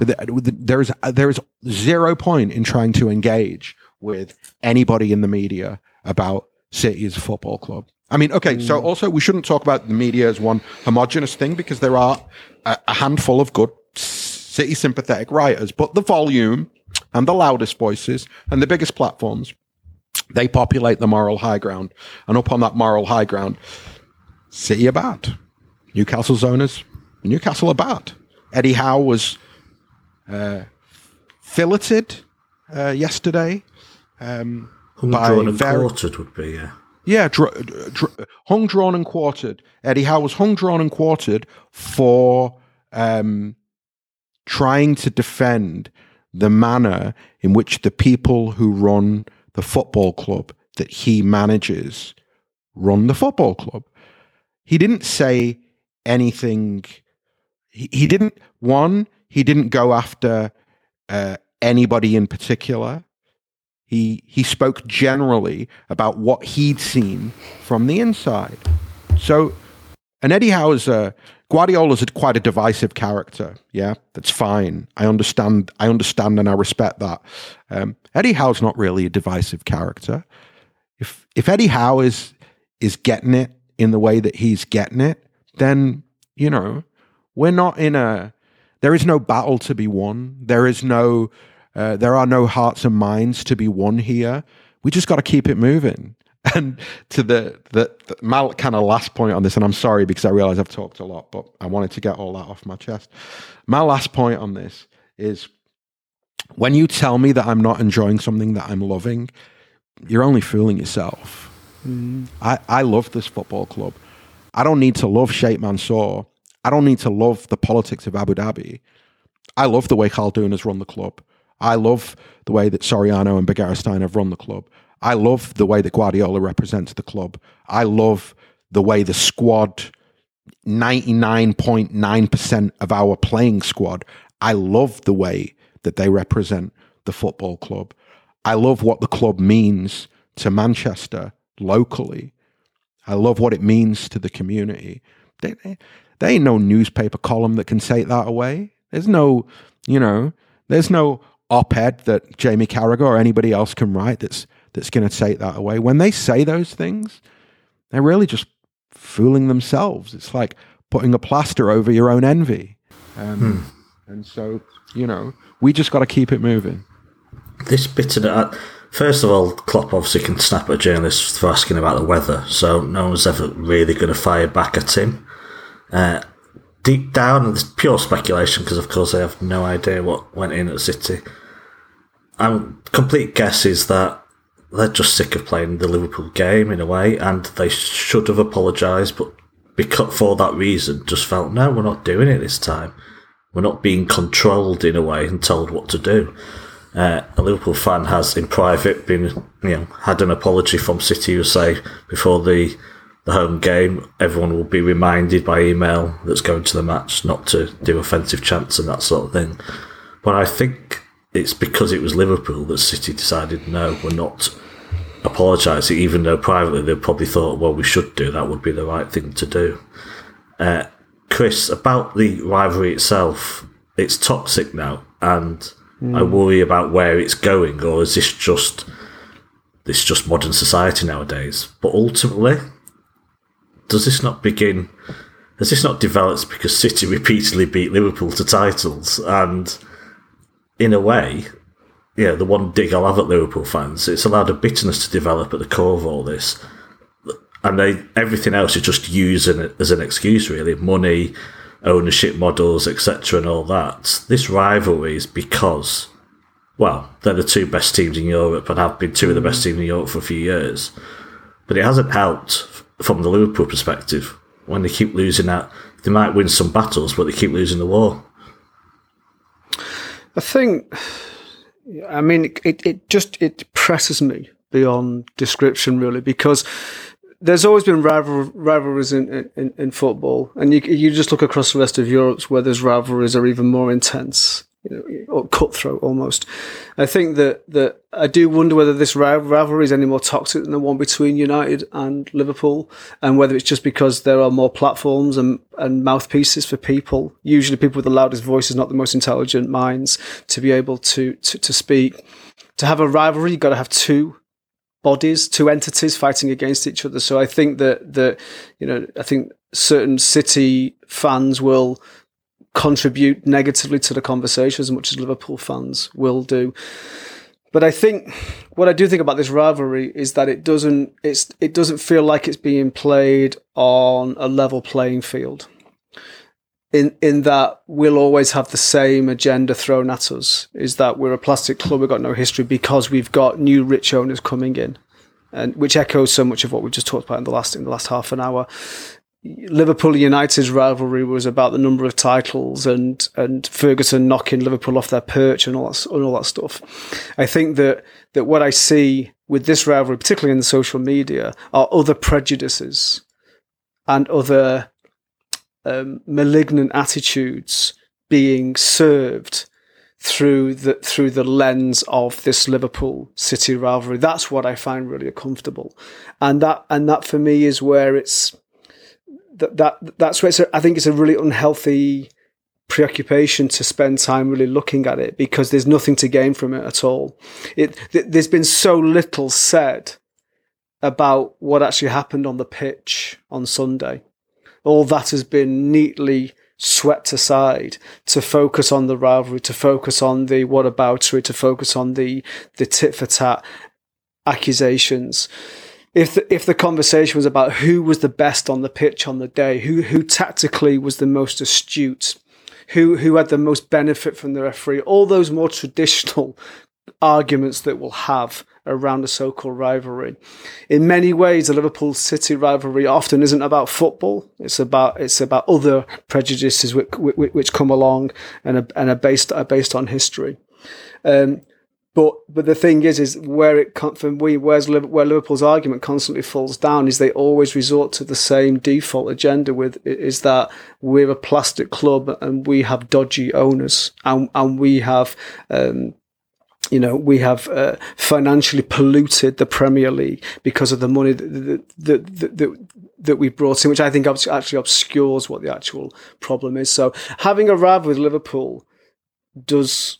Th- There is there is zero point in trying to engage with anybody in the media about City as a football club. I mean, okay, so also we shouldn't talk about the media as one homogenous thing because there are a, a handful of good City sympathetic writers, but the volume and the loudest voices and the biggest platforms, they populate the moral high ground. And up on that moral high ground, City are bad. Newcastle's owners, Newcastle are bad. Eddie Howe was uh, filleted uh, yesterday. Um, Hung, by drawn, and quartered would be, yeah. yeah, dr- dr- hung, drawn, and quartered. Eddie Howe was hung, drawn, and quartered for um, trying to defend the manner in which the people who run the football club that he manages run the football club. He didn't say anything. He, he didn't, one, he didn't go after uh, anybody in particular. He he spoke generally about what he'd seen from the inside. So, and Eddie Howe's uh, Guardiola's a, quite a divisive character. Yeah, that's fine. I understand. I understand, and I respect that. Um, Eddie Howe's not really a divisive character. If if Eddie Howe is is getting it in the way that he's getting it, then you know we're not in a. There is no battle to be won. There is no. Uh, there are no hearts and minds to be won here. We just got to keep it moving. And to the the, the my kind of last point on this, and I'm sorry because I realize I've talked a lot, but I wanted to get all that off my chest. My last point on this is when you tell me that I'm not enjoying something that I'm loving, you're only fooling yourself. I, I love this football club. I don't need to love Sheikh Mansour. I don't need to love the politics of Abu Dhabi. I love the way Khaldoon has run the club. I love the way that Soriano and Begiristain have run the club. I love the way that Guardiola represents the club. I love the way the squad, 99.9% of our playing squad, I love the way that they represent the football club. I love what the club means to Manchester locally. I love what it means to the community. They, There ain't no newspaper column that can take that away. There's no, you know, there's no op-ed that Jamie Carragher or anybody else can write that's that's going to take that away. When they say those things, they're really just fooling themselves. It's like putting a plaster over your own envy. Um, hmm. And so, you know, we just got to keep it moving. This bit of that, first of all, Klopp obviously can snap at journalists for asking about the weather, so no one's ever really going to fire back at him. Uh, deep down, and it's pure speculation because, of course, I have no idea what went in at City. I'm complete guess is that they're just sick of playing the Liverpool game in a way, and they should have apologised, but because for that reason, just felt no, we're not doing it this time. We're not being controlled in a way and told what to do. Uh, a Liverpool fan has in private been, you know, had an apology from City who say before the the home game, everyone will be reminded by email that's going to the match not to do offensive chants and that sort of thing. But I think it's because it was Liverpool that City decided no, we're not apologising, even though privately they probably thought, well, we should do that would be the right thing to do. Uh, Chris, about the rivalry itself, it's toxic now, and mm. I hmm. worry about where it's going, or is this just this just modern society nowadays? But ultimately, does this not begin? Has this not developed because City repeatedly beat Liverpool to titles, and in a way, yeah, the one dig I'll have at Liverpool fans, it's allowed a bitterness to develop at the core of all this. And they, everything else is just using it as an excuse, really. Money, ownership models, etc., and all that. This rivalry is because, well, they're the two best teams in Europe and have been two of the best mm. teams in Europe for a few years. But it hasn't helped from the Liverpool perspective. When they keep losing that, they might win some battles, but they keep losing the war. I think I mean, it, it just it presses me beyond description, really, because there's always been rival, rivalries in, in, in, football, and you you just look across the rest of Europe where those rivalries are even more intense, or cutthroat almost. I think that that I do wonder whether this rivalry is any more toxic than the one between United and Liverpool, and whether it's just because there are more platforms and, and mouthpieces for people, usually people with the loudest voices, not the most intelligent minds, to be able to to, to speak. To have a rivalry, you've got to have two bodies, two entities fighting against each other. So I think that that you know, I think certain city fans will contribute negatively to the conversation as much as Liverpool fans will do. But I think what I do think about this rivalry is that it doesn't it's it doesn't feel like it's being played on a level playing field. In in that we'll always have the same agenda thrown at us is that we're a plastic club, we've got no history because we've got new rich owners coming in. And which echoes so much of what we've just talked about in the last in the last half an hour. Liverpool United's rivalry was about the number of titles and and Ferguson knocking Liverpool off their perch and all that and all that stuff. I think that that what I see with this rivalry, particularly in the social media, are other prejudices and other um, malignant attitudes being served through the through the lens of this Liverpool City rivalry. That's what I find really uncomfortable, and that and that for me is where it's that, that that's where a, I think it's a really unhealthy preoccupation to spend time really looking at it because there's nothing to gain from it at all. It th- there's been so little said about what actually happened on the pitch on Sunday. All that has been neatly swept aside to focus on the rivalry, to focus on the what about it, to focus on the the tit for tat accusations if the, if the conversation was about who was the best on the pitch on the day, who who tactically was the most astute, who who had the most benefit from the referee, all those more traditional arguments that we'll have around a so-called rivalry. In many ways, the Liverpool City rivalry often isn't about football. It's about it's about other prejudices which, which, come along and are, and are based are based on history. Um, but but the thing is, is where it from we where's where Liverpool's argument constantly falls down is they always resort to the same default agenda with is that we're a plastic club and we have dodgy owners and and we have um, you know, we have uh, financially polluted the Premier League because of the money that, that, that, that we brought in, which I think actually obscures what the actual problem is. So having a rab with Liverpool does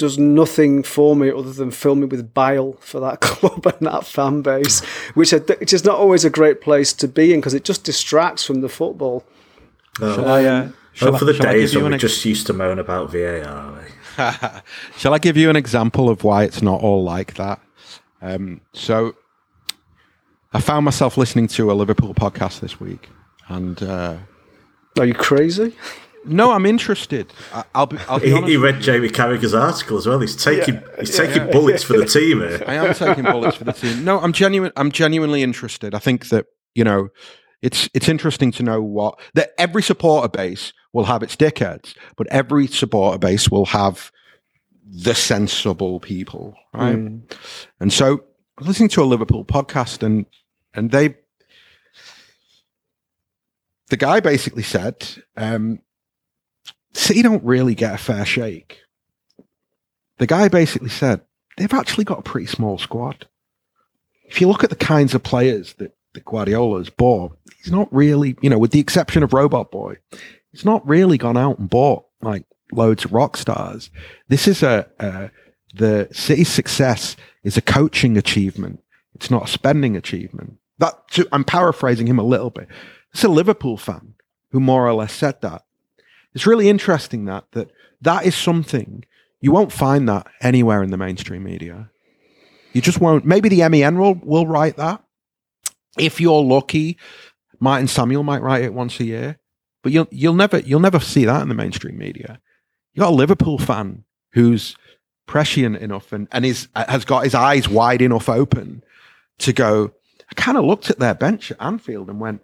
does nothing for me other than fill me with bile for that club and that fan base, which, I, which is not always a great place to be in because it just distracts from the football. Shall I, uh, shall Oh, for the shall days you when we ex- just used to moan about VAR. eh? Shall I give you an example of why it's not all like that? Um, so, I found myself listening to a Liverpool podcast this week, and uh, Are you crazy? no, I'm interested. I, I'll be, I'll be He, he read Jamie Carragher's article as well. He's taking he's taking bullets for the team here. I am taking bullets for the team. No, I'm genuine. I'm genuinely interested. I think that you know, it's it's interesting to know what that every supporter base will have its dickheads, but every supporter base will have the sensible people, right? And so, listening to a Liverpool podcast, and and they, the guy basically said, um, City don't really get a fair shake. The guy basically said they've actually got a pretty small squad. If you look at the kinds of players that, that Guardiola's bought, he's not really, you know, with the exception of Robot Boy, he's not really gone out and bought like loads of rock stars. This is a, a the City's success is a coaching achievement. It's not a spending achievement. That I'm paraphrasing him a little bit. It's a Liverpool fan who more or less said that. It's really interesting that that that is something you won't find that anywhere in the mainstream media. You just won't. Maybe the MEN will will write that. If you're lucky, Martin Samuel might write it once a year, but you'll you'll never you'll never see that in the mainstream media. You got a Liverpool fan who's prescient enough and and is has got his eyes wide enough open to go. I kind of looked at their bench at Anfield and went,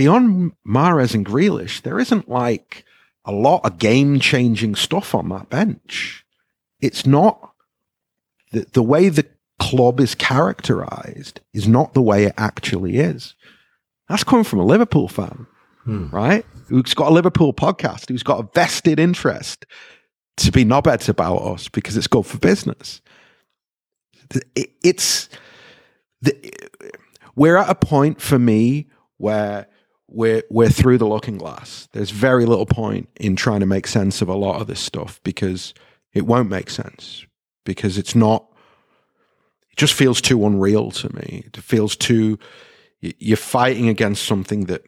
beyond Mahrez and Grealish, there isn't like a lot of game changing stuff on that bench. It's not the, the way the club is characterized is not the way it actually is. That's coming from a Liverpool fan, hmm. right? Who's got a Liverpool podcast, who's got a vested interest to be knobheads about us because it's good for business. It- It's the, we're at a point for me where we're we're through the looking glass. There's very little point in trying to make sense of a lot of this stuff because it won't make sense because it's not. It just feels too unreal to me. It feels too. You're fighting against something that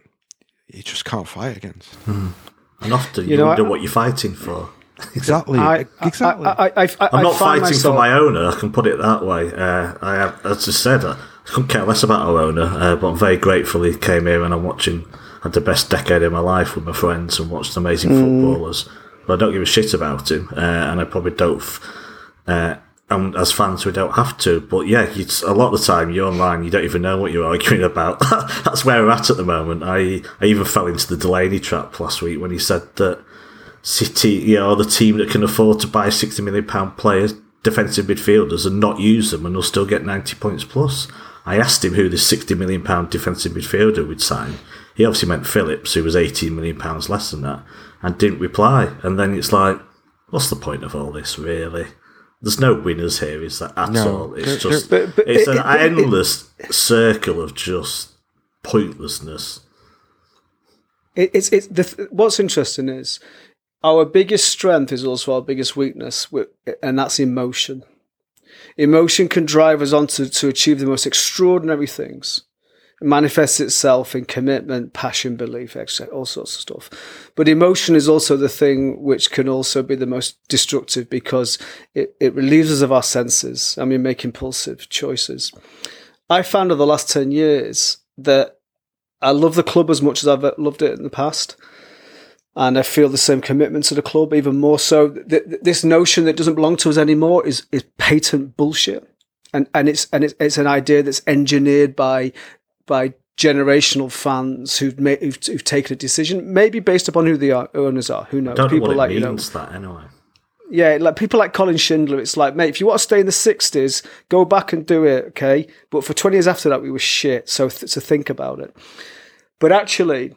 you just can't fight against. And often you, You know, wonder I- what you're fighting for. Exactly. I, exactly. I, I, I, I, I'm not find fighting myself- for my owner. I can put it that way. Uh, I have, as I said, I couldn't care less about our owner, uh, but I'm very grateful he came here and I'm watching. Had the best decade of my life with my friends and watched amazing footballers. But I don't give a shit about him, uh, and I probably don't. f- Uh, and as fans, we don't have to. But yeah, it's, a lot of the time you're online, you don't even know what you're arguing about. That's where we're at at the moment. I I even fell into the Delaney trap last week when he said that City, you know, the team that can afford to buy sixty million pound players, defensive midfielders, and not use them, and they'll still get ninety points plus. I asked him who the sixty million pound defensive midfielder would sign. He obviously meant Phillips, who was eighteen million pounds less than that, and didn't reply. And then it's like, what's the point of all this, really? There's no winners here, is that at No. all? It's just there- But- but it's it- an it- it- endless circle of just pointlessness. It, it's it's the, what's interesting is our biggest strength is also our biggest weakness, and that's emotion. Emotion can drive us on to, to achieve the most extraordinary things. It manifests itself in commitment, passion, belief, etc., all sorts of stuff. But emotion is also the thing which can also be the most destructive because it, it relieves us of our senses and we make impulsive choices. I found over the last 10 years that I love the club as much as I've loved it in the past. And I feel the same commitment to the club, even more so. Th- th- this notion that doesn't belong to us anymore is, is patent bullshit. And, and it's, and it's, it's an idea that's engineered by, by generational fans who've made, who've, who've taken a decision, maybe based upon who the owners are. Who knows? Don't know People it like, you know, that anyway. yeah, like people like Colin Shindler, it's like, mate, if you want to stay in the 60s, go back and do it, okay? But for 20 years after that, we were shit. So th- to think about it. But actually,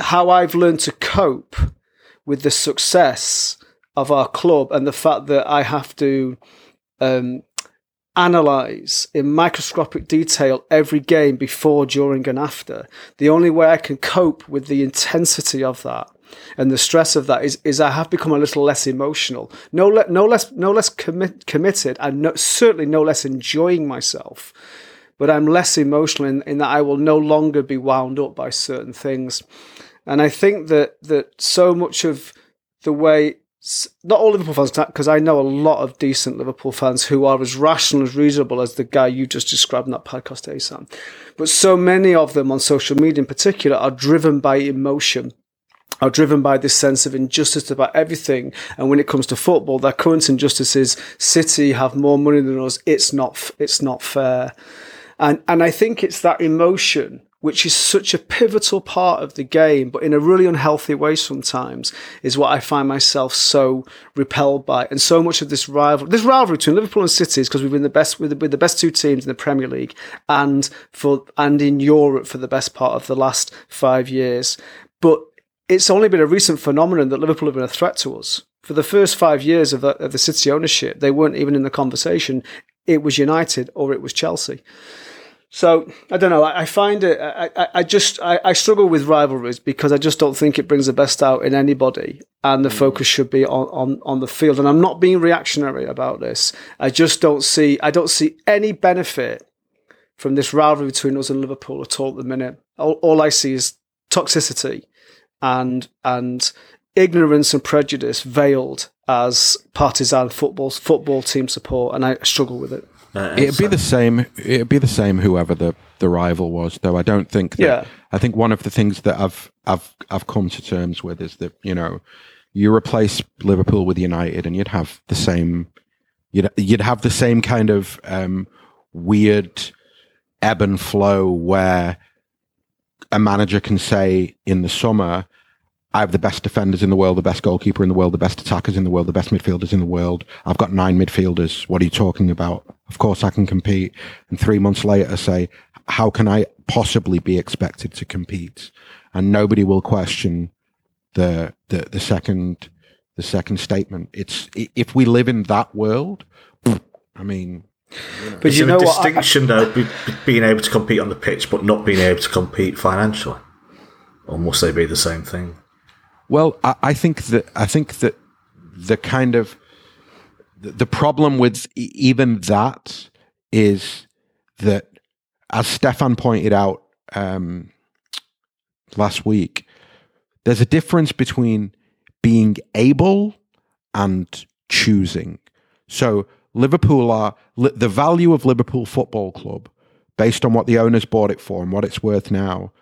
how I've learned to cope with the success of our club and the fact that I have to um, analyze in microscopic detail every game before, during, and after. The only way I can cope with the intensity of that and the stress of that is is I have become a little less emotional, no le- no less no less commit- committed, and no, certainly no less enjoying myself. But I'm less emotional in, in that I will no longer be wound up by certain things, and I think that that so much of the way not all Liverpool fans, because I know a lot of decent Liverpool fans who are as rational, as reasonable as the guy you just described in that podcast, Asan. But so many of them on social media in particular are driven by emotion are driven by this sense of injustice about everything. And when it comes to football, their current injustice is City have more money than us. It's not, it's not fair. And, and I think it's that emotion which is such a pivotal part of the game, but in a really unhealthy way sometimes, is what I find myself so repelled by. And so much of this rival, this rivalry between Liverpool and City is because we've been the best with the, with the best two teams in the Premier League and for and in Europe for the best part of the last five years. But it's only been a recent phenomenon that Liverpool have been a threat to us. For the first five years of the, of the City ownership, they weren't even in the conversation. It was United or it was Chelsea. So I don't know. I, I find it. I, I, I just I, I, struggle with rivalries because I just don't think it brings the best out in anybody, and the mm. focus should be on, on on the field. And I'm not being reactionary about this. I just don't see. I don't see any benefit from this rivalry between us and Liverpool at all at the minute. All, all I see is toxicity and and ignorance and prejudice veiled as partisan football football team support, and I struggle with it. Uh, it'd be the same. It'd be the same whoever the, the rival was, though. I don't think. That, yeah. I think one of the things that I've I've I've come to terms with is that you know, you replace Liverpool with United, and you'd have the same. You'd you'd have the same kind of um, weird ebb and flow where a manager can say in the summer, I have the best defenders in the world, the best goalkeeper in the world, the best attackers in the world, the best midfielders in the world. I've got nine midfielders. What are you talking about? Of course I can compete. And three months later say, how can I possibly be expected to compete? And nobody will question the, the, the second, the second statement. It's, if we live in that world, I mean, you know. But you know a distinction what? though, being able to compete on the pitch, but not being able to compete financially, or must they be the same thing? Well, I, I think that I think that the kind of the problem with even that is that, as Stefan pointed out um, last week, there's a difference between being able and choosing. So Liverpool are the value of Liverpool Football Club, based on what the owners bought it for and what it's worth now,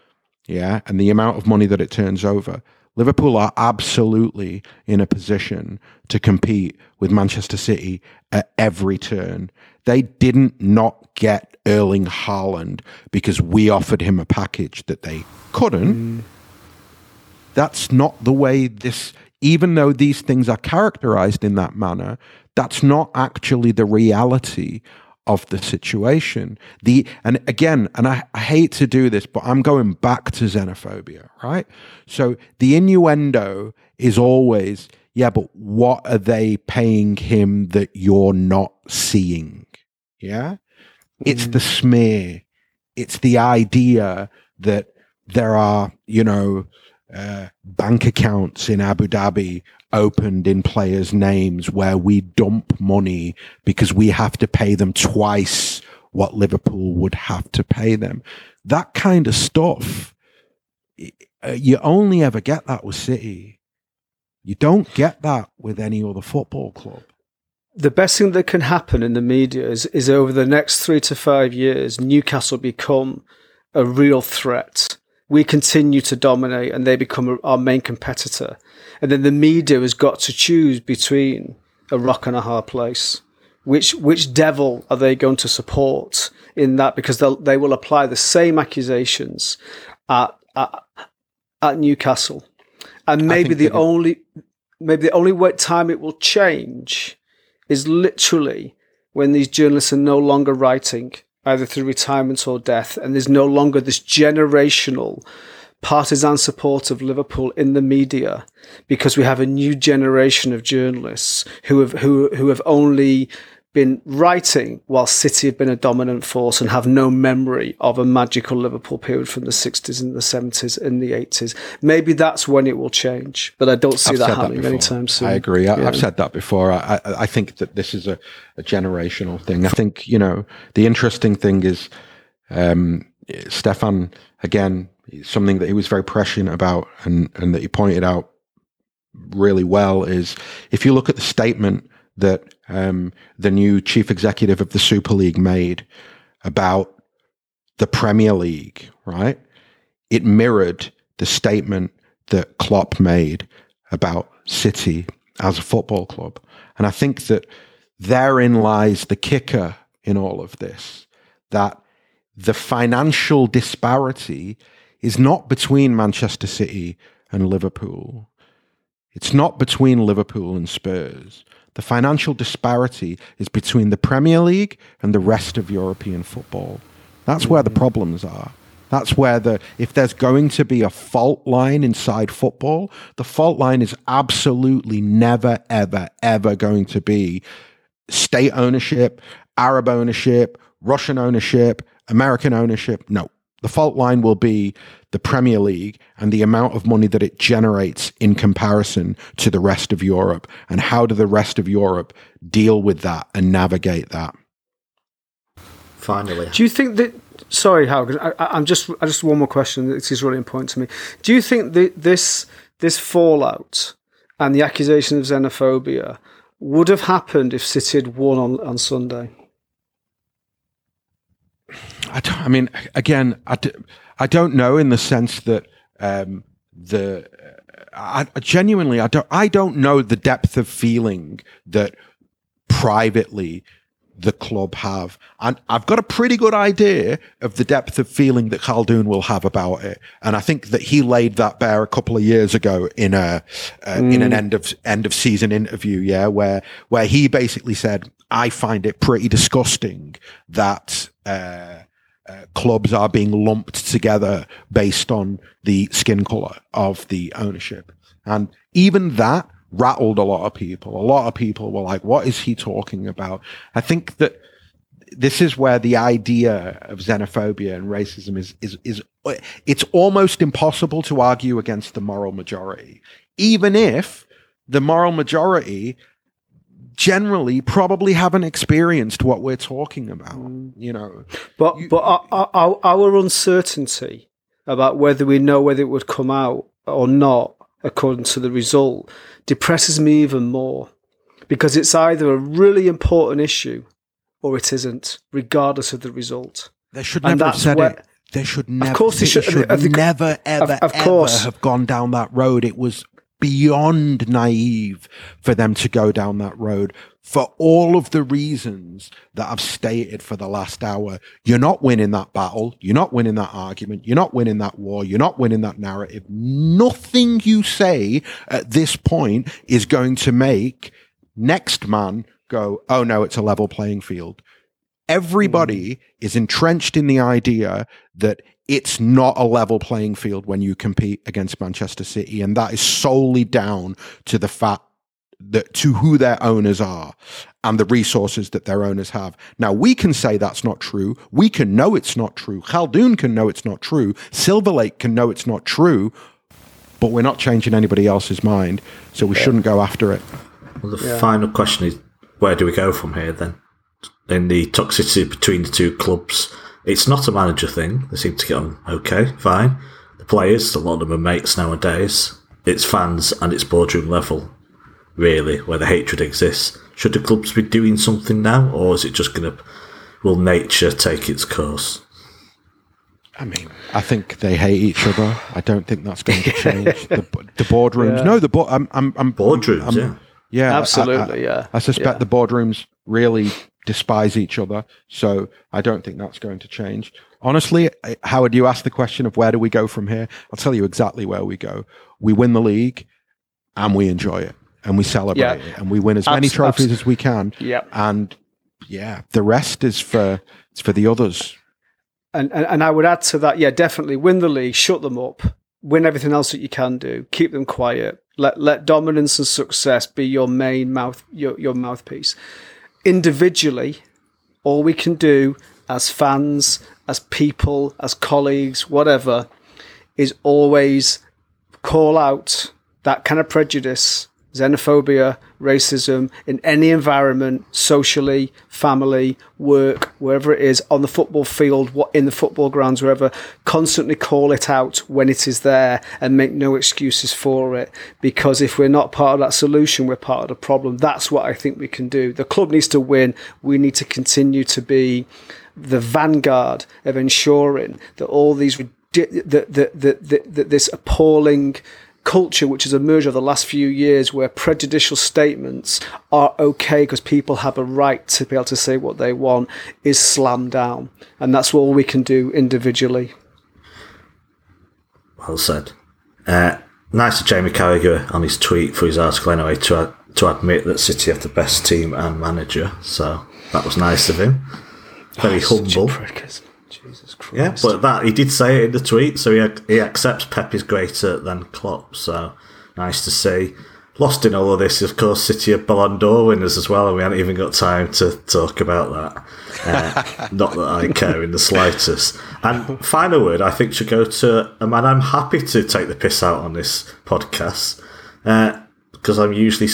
yeah, and the amount of money that it turns over. Liverpool are absolutely in a position to compete with Manchester City at every turn. They didn't not get Erling Haaland because we offered him a package that they couldn't. Mm. That's not the way this, even though these things are characterized in that manner, that's not actually the reality of the situation. The and again, and I, I, hate to do this, but I'm going back to xenophobia, right? So the innuendo is always, yeah, but what are they paying him that you're not seeing? Yeah. It's the mm. smear. It's the idea that there are, you know, uh, bank accounts in Abu Dhabi opened in players' names where we dump money because we have to pay them twice what Liverpool would have to pay them. That kind of stuff, uh, you only ever get that with City. You don't get that with any other football club. The best thing that can happen in the media is, is over the next three to five years, Newcastle become a real threat we continue to dominate and they become our main competitor. And then the media has got to choose between a rock and a hard place. Which which devil are they going to support in that? Because they they will apply the same accusations at at, at Newcastle, and maybe the only maybe the only time it will change is literally when these journalists are no longer writing either through retirement or death, and there's no longer this generational partisan support of Liverpool in the media because we have a new generation of journalists who have who who have only been writing while City have been a dominant force and have no memory of a magical Liverpool period from the 60s and the 70s and the 80s. Maybe that's when it will change, but I don't see I've that happening before. anytime soon. I agree. I, Yeah. I've said that before. I, I, I think that this is a, a generational thing. I think, you know, the interesting thing is, um, Stefan, again, something that he was very prescient about and, and that he pointed out really well is if you look at the statement that um, the new chief executive of the Super League made about the Premier League, right? It mirrored the statement that Klopp made about City as a football club. And I think that therein lies the kicker in all of this that the financial disparity is not between Manchester City and Liverpool. It's not between Liverpool and Spurs. The financial disparity is between the Premier League and the rest of European football. That's where the mm. problems are. That's where the if there's going to be a fault line inside football, the fault line is absolutely never ever ever going to be state ownership, Arab ownership, Russian ownership, American ownership. No. The fault line will be the Premier League and the amount of money that it generates in comparison to the rest of Europe. And how do the rest of Europe deal with that and navigate that? Finally, Do you think that? Sorry, Howard. I, I- I'm just. I just one more question. This is really important to me. Do you think that this this fallout and the accusation of xenophobia would have happened if City had won on, on Sunday? I, don't, I mean, again, I, d- I don't know in the sense that um, the I, I genuinely I don't I don't know the depth of feeling that privately the club have, and I've got a pretty good idea of the depth of feeling that Khaldoon will have about it, and I think that he laid that bare a couple of years ago in a uh, in an end of end of season interview, yeah, where where he basically said, "I find it pretty disgusting that." Uh, uh, clubs are being lumped together based on the skin color of the ownership. And even that rattled a lot of people. A lot of people were like, what is he talking about? I think that this is where the idea of xenophobia and racism is, is, is, it's almost impossible to argue against the moral majority, even if the moral majority generally probably haven't experienced what we're talking about, mm. you know. But but our, our, our uncertainty about whether we know whether it would come out or not, according to the result, depresses me even more because it's either a really important issue or it isn't, regardless of the result. They should never have said where- it. They should never. Of course they should- should of the- never, ever, of course. ever have gone down that road. It was beyond naive for them to go down that road for all of the reasons that I've stated for the last hour. You're not winning that battle. You're not winning that argument. You're not winning that war. You're not winning that narrative. Nothing you say at this point is going to make next man go, oh no, it's a level playing field everybody mm. is entrenched in the idea that it's not a level playing field when you compete against Manchester City. And that is solely down to the fact that to who their owners are and the resources that their owners have. Now we can say that's not true. We can know it's not true. Khaldoon can know it's not true. Silver Lake can know it's not true. But we're not changing anybody else's mind, so we shouldn't go after it. Well, the final question is where do we go from here then? In the toxicity between the two clubs, it's not a manager thing. They seem to get on okay, fine. The players, a lot of them are mates nowadays. It's fans and it's boardroom level, really, where the hatred exists. Should the clubs be doing something now, or is it just going to, will nature take its course? I mean, I think they hate each other. I don't think that's going to change. the, the boardrooms, no, the bo- I'm, I'm, I'm Boardrooms, I'm- yeah. yeah, Absolutely, I, yeah. I suspect the boardrooms really despise each other, so I don't think that's going to change. Honestly, Howard, you asked the question of where do we go from here? I'll tell you exactly where we go. We win the league, and we enjoy it, and we celebrate Yeah. it, and we win as many trophies abs- as we can. Yep. and yeah, the rest is for it's for the others. And, and and I would add to that, yeah, definitely win the league, shut them up, win everything else that you can do, keep them quiet, let let dominance and success be your main mouth your your mouthpiece. Individually, all we can do as fans, as people, as colleagues, whatever, is always call out that kind of prejudice, xenophobia, racism in any environment, socially, family, work, wherever it is, on the football field, what in the football grounds, wherever, constantly call it out when it is there and make no excuses for it. Because if we're not part of that solution, we're part of the problem. That's what I think we can do. The club needs to win. We need to continue to be the vanguard of ensuring that all these that, that, that, that, this appalling culture which has emerged over the last few years where prejudicial statements are okay because people have a right to be able to say what they want is slammed down. And that's all we can do individually. Well said. Uh, nice of Jamie Carragher on his tweet for his article anyway to, to admit that City have the best team and manager. So that was nice of him. Very oh, humble. Christ. Yeah, but that he did say it in the tweet, so he he accepts Pep is greater than Klopp. So nice to see. Lost in all of this, of course, City of Ballon d'Or winners as well, and we haven't even got time to talk about that. Uh, not that I care in the slightest. And final word, I think, should go to a man I'm happy to take the piss out on this podcast uh, because I'm usually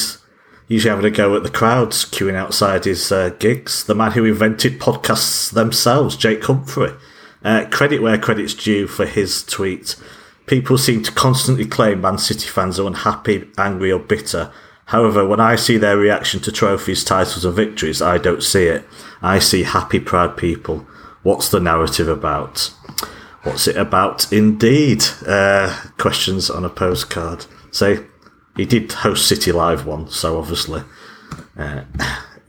usually having a go at the crowds queuing outside his uh, gigs. The man who invented podcasts themselves, Jake Humphrey. Uh, credit where credit's due for his tweet. People seem to constantly claim Man City fans are unhappy, angry, or bitter. However, when I see their reaction to trophies, titles, and victories, I don't see it. I see happy, proud people. What's the narrative about? What's it about indeed? Uh, questions on a postcard. Say, he did host City Live once, so obviously uh,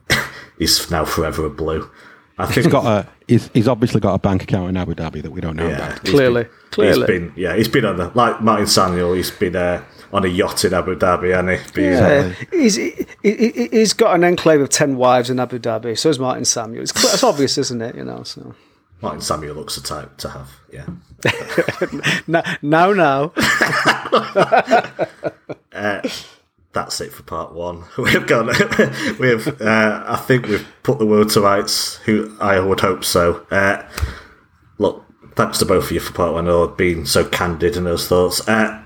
he's now forever a blue. I think he's got a. He's, he's obviously got a bank account in Abu Dhabi that we don't know yeah, about. Clearly, been, clearly, he's been yeah, he's been on the like Martin Samuel. He's been uh, on a yacht in Abu Dhabi, and he? yeah, he's he, he's got an enclave of ten wives in Abu Dhabi. So is Martin Samuel. It's, it's obvious, isn't it? You know, so. Martin Samuel looks the type to have, yeah. no, no, no. uh, that's it for part one. We've gone. we've. Uh, I think we've put the world to rights. Who I would hope so. Uh, look, thanks to both of you for part one. Or being so candid in those thoughts. Uh,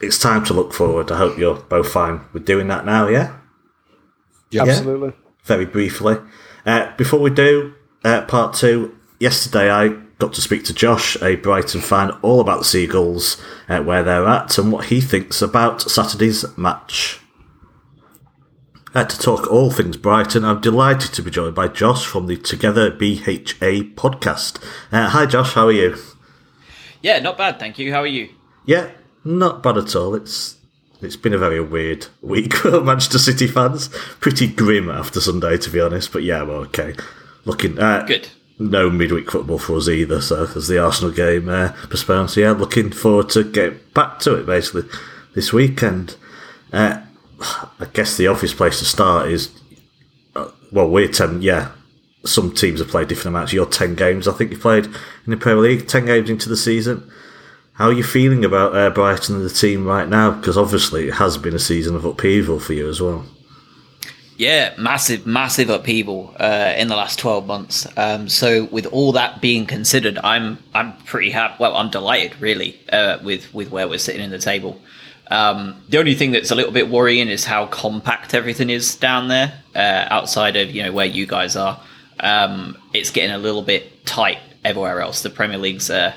it's time to look forward. I hope you're both fine with doing that now. Yeah. Yeah, absolutely. Very briefly, uh, before we do uh, part two, yesterday I got to speak to Josh, a Brighton fan, all about the Seagulls, uh, where they're at, and what he thinks about Saturday's match. Uh, to talk all things Brighton, I'm delighted to be joined by Josh from the Together BHA podcast. Uh, hi, Josh, how are you? Yeah, not bad, thank you. How are you? Yeah, not bad at all. It's it's been a very weird week for Manchester City fans. Pretty grim after Sunday, to be honest. But yeah, well, okay. Looking uh, good no midweek football for us either. So as the Arsenal game uh, postponed, so yeah, looking forward to get back to it basically this weekend. Uh, I guess the obvious place to start is uh, well, we're ten. Yeah, some teams have played different amounts. You're ten games, I think you played in the Premier League. Ten games into the season. How are you feeling about uh, Brighton and the team right now? Because obviously it has been a season of upheaval for you as well. Yeah, massive, massive upheaval uh, in the last twelve months. Um, so, with all that being considered, I'm I'm pretty happy. Well, I'm delighted, really, uh, with with where we're sitting in the table. Um, the only thing that's a little bit worrying is how compact everything is down there, uh, outside of you know where you guys are. Um, it's getting a little bit tight everywhere else. The Premier League's. Uh,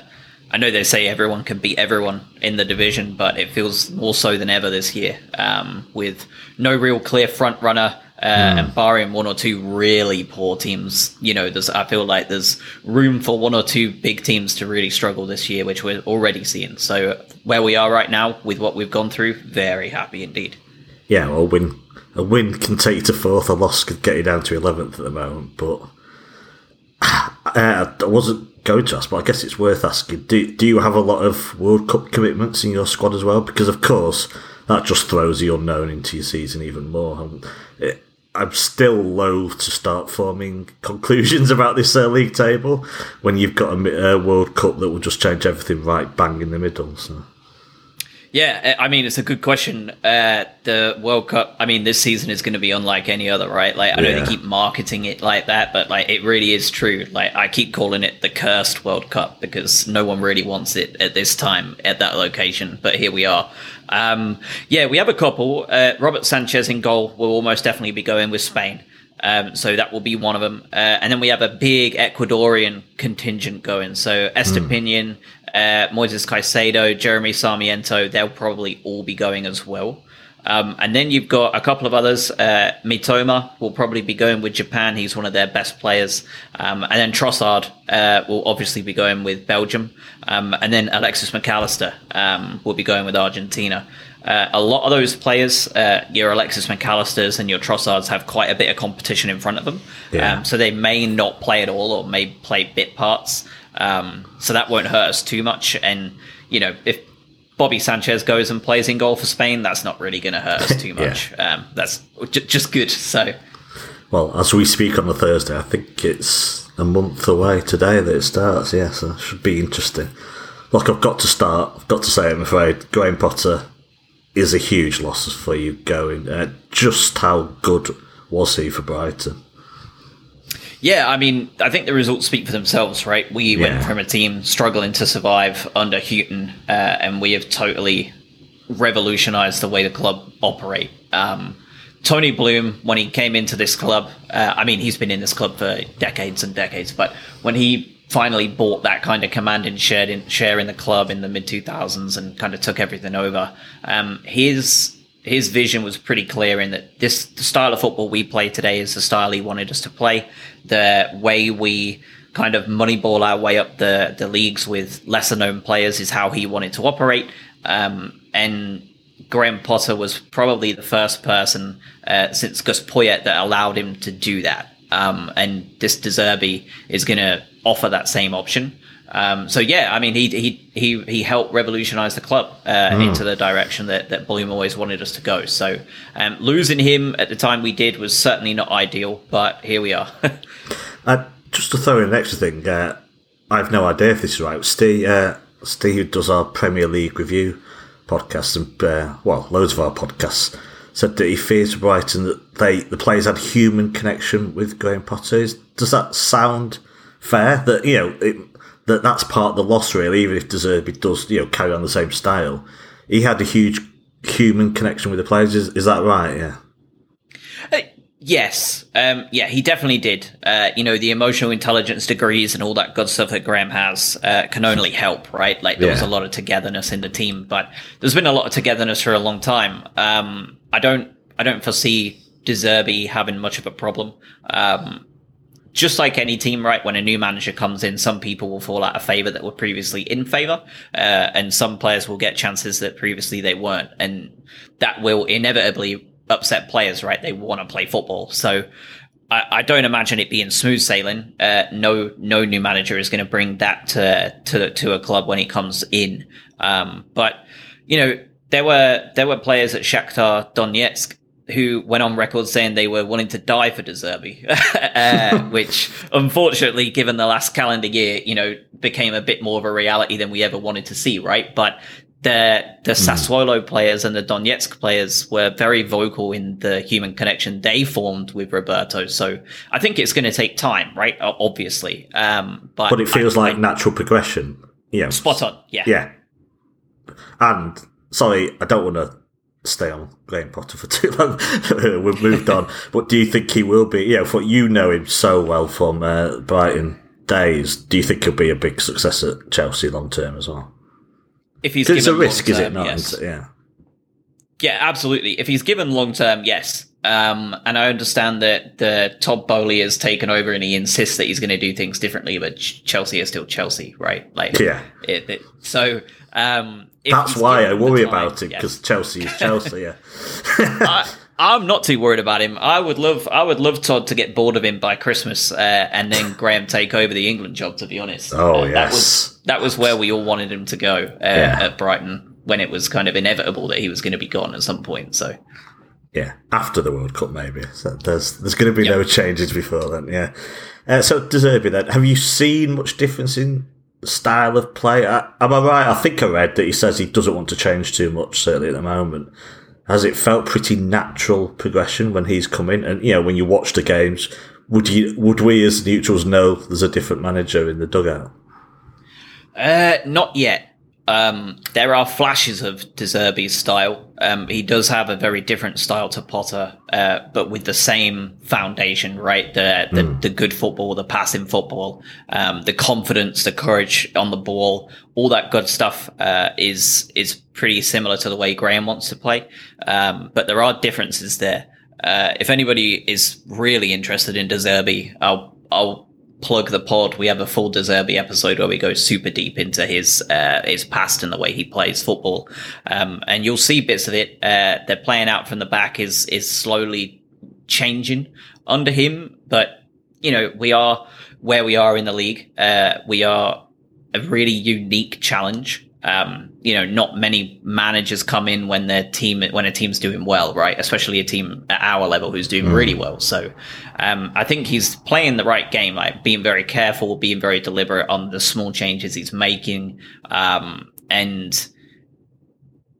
I know they say everyone can beat everyone in the division, but it feels more so than ever this year, um, with no real clear front runner uh, mm. and barring one or two really poor teams, you know, there's I feel like there's room for one or two big teams to really struggle this year, which we're already seeing. So where we are right now with what we've gone through, very happy indeed. Yeah, well, a win a win can take you to fourth. A loss could get you down to eleventh at the moment. But uh, I wasn't going to ask, but I guess it's worth asking. Do do you have a lot of World Cup commitments in your squad as well? Because of course that just throws the unknown into your season even more. It, I'm still loath to start forming conclusions about this uh, league table when you've got a, a, World Cup that will just change everything right bang in the middle. So. Yeah, I mean it's a good question. Uh, the World Cup, I mean, this season is going to be unlike any other, right? Like I know Yeah. they keep marketing it like that, but like it really is true. Like I keep calling it the cursed World Cup because no one really wants it at this time at that location. But here we are. Um, yeah, we have a couple. Uh, Robert Sanchez in goal will almost definitely be going with Spain. Um, so that will be one of them. Uh, and then we have a big Ecuadorian contingent going. So Estupiñán, uh, Moises Caicedo, Jeremy Sarmiento, they'll probably all be going as well. Um, and then you've got a couple of others. Uh, Mitoma will probably be going with Japan. He's one of their best players. Um, and then Trossard uh, will obviously be going with Belgium. Um, and then Alexis Mac Allister um, will be going with Argentina. Uh, a lot of those players, uh, your Alexis Mac Allisters and your Trossards, have quite a bit of competition in front of them. Yeah. Um, so they may not play at all or may play bit parts. Um, so that won't hurt us too much. And, you know, if Bobby Sanchez goes and plays in goal for Spain, that's not really going to hurt us too Yeah. much. um, that's j- just good. So, Well, as we speak on the Thursday, I think it's a month away today that it starts. Yeah, so it should be interesting. Look, I've got to start. I've got to say, I'm afraid Graham Potter is a huge loss for you going. Uh, just how good was he for Brighton? Yeah, I mean, I think the results speak for themselves, right? We went from a team struggling to survive under Hughton, uh, and we have totally revolutionized the way the club operate. Um, Tony Bloom, when he came into this club, uh, I mean, he's been in this club for decades and decades, but when he finally bought that kind of command and shared in, share in the club in the mid 2000s and kind of took everything over, um, his his vision was pretty clear in that this the style of football we play today is the style he wanted us to play. The way we kind of moneyball our way up the the leagues with lesser known players is how he wanted to operate. Um, and Graham Potter was probably the first person uh, since Gus Poyet that allowed him to do that. Um, and this De Zerbi is going to offer that same option. Um, so yeah, I mean, he he he he helped revolutionize the club uh, into the direction that that Bloom always wanted us to go. So um, losing him at the time we did was certainly not ideal, but here we are. Uh, just to throw in an extra thing, uh, I have no idea if this is right. Steve, uh, Steve who does our Premier League review podcast and uh, well, loads of our podcasts, said that he fears Brighton that they the players had human connection with Graham Potter. Does that sound fair? That you know it, that that's part of the loss, really. Even if De Zerbi does you know carry on the same style, he had a huge human connection with the players. Is, is that right? Yeah. Uh, yes, um, yeah, he definitely did. Uh, you know, the emotional intelligence degrees and all that good stuff that Graham has uh, can only help, right? Like there was a lot of togetherness in the team, but there's been a lot of togetherness for a long time. Um, I don't, I don't foresee De Zerbi having much of a problem. Um, just like any team, right? When a new manager comes in, some people will fall out of favor that were previously in favor, uh, and some players will get chances that previously they weren't, and that will inevitably upset players, right? They want to play football, so I, I don't imagine it being smooth sailing. Uh, no, no new manager is going to bring that to to to a club when he comes in. Um, but you know, there were there were players at Shakhtar Donetsk who went on record saying they were wanting to die for De Zerbi, uh, which unfortunately, given the last calendar year, you know, became a bit more of a reality than we ever wanted to see, right? But the the Sassuolo players and the Donetsk players were very vocal in the human connection they formed with Roberto. So I think it's going to take time, right? Obviously, um, but But it feels I- like I- natural progression. Yeah. spot on. Yeah, Yeah. And sorry, I don't want to stay on Graham Potter for too long. We've moved on. But do you think he will be? You know, for you know him so well from uh, Brighton days. Do you think he'll be a big success at Chelsea long term as well? If he's it's a risk, is it not? yes. It? Yeah. Yeah, absolutely. If he's given long term, yes. Um, and I understand that the Todd Boehly has taken over and he insists that he's going to do things differently, but Ch- Chelsea is still Chelsea, right? Like, Yeah. It, it- so um, That's why I worry about it yes. because Chelsea is Chelsea. Yeah. I, I'm not too worried about him. I would love, I would love Todd to get bored of him by Christmas, uh, and then Graham take over the England job. To be honest, Oh, Uh, that was yes. that was where we all wanted him to go uh, Yeah. at Brighton when it was kind of inevitable that he was going to be gone at some point. So. Yeah, after the World Cup, maybe. So there's there's going to be no changes before then. Yeah. Uh, so De Zerbi, then, have you seen much difference in style of play? Am I right? I think I read that he says he doesn't want to change too much, certainly at the moment. Has it felt pretty natural progression when he's come in? And you know, when you watch the games, would you would we as neutrals know there's a different manager in the dugout? Uh, not yet. Um, there are flashes of De Zerbi's style. Um, he does have a very different style to Potter, uh, but with the same foundation, right? The the, mm. the good football, the passing football, um, the confidence, the courage on the ball, all that good stuff uh, is is pretty similar to the way Graham wants to play. Um, but there are differences there. Uh, if anybody is really interested in De Zerbi, I'll I'll plug the pod, we have a full De Zerbi episode where we go super deep into his uh, his past and the way he plays football. Um, and you'll see bits of it. Uh, they're playing out from the back is is slowly changing under him, but you know we are where we are in the league. Uh, we are a really unique challenge um, you know, not many managers come in when their team when a team's doing well, right? Especially a team at our level who's doing mm. really well. So, um, I think he's playing the right game, like being very careful, being very deliberate on the small changes he's making, um, and.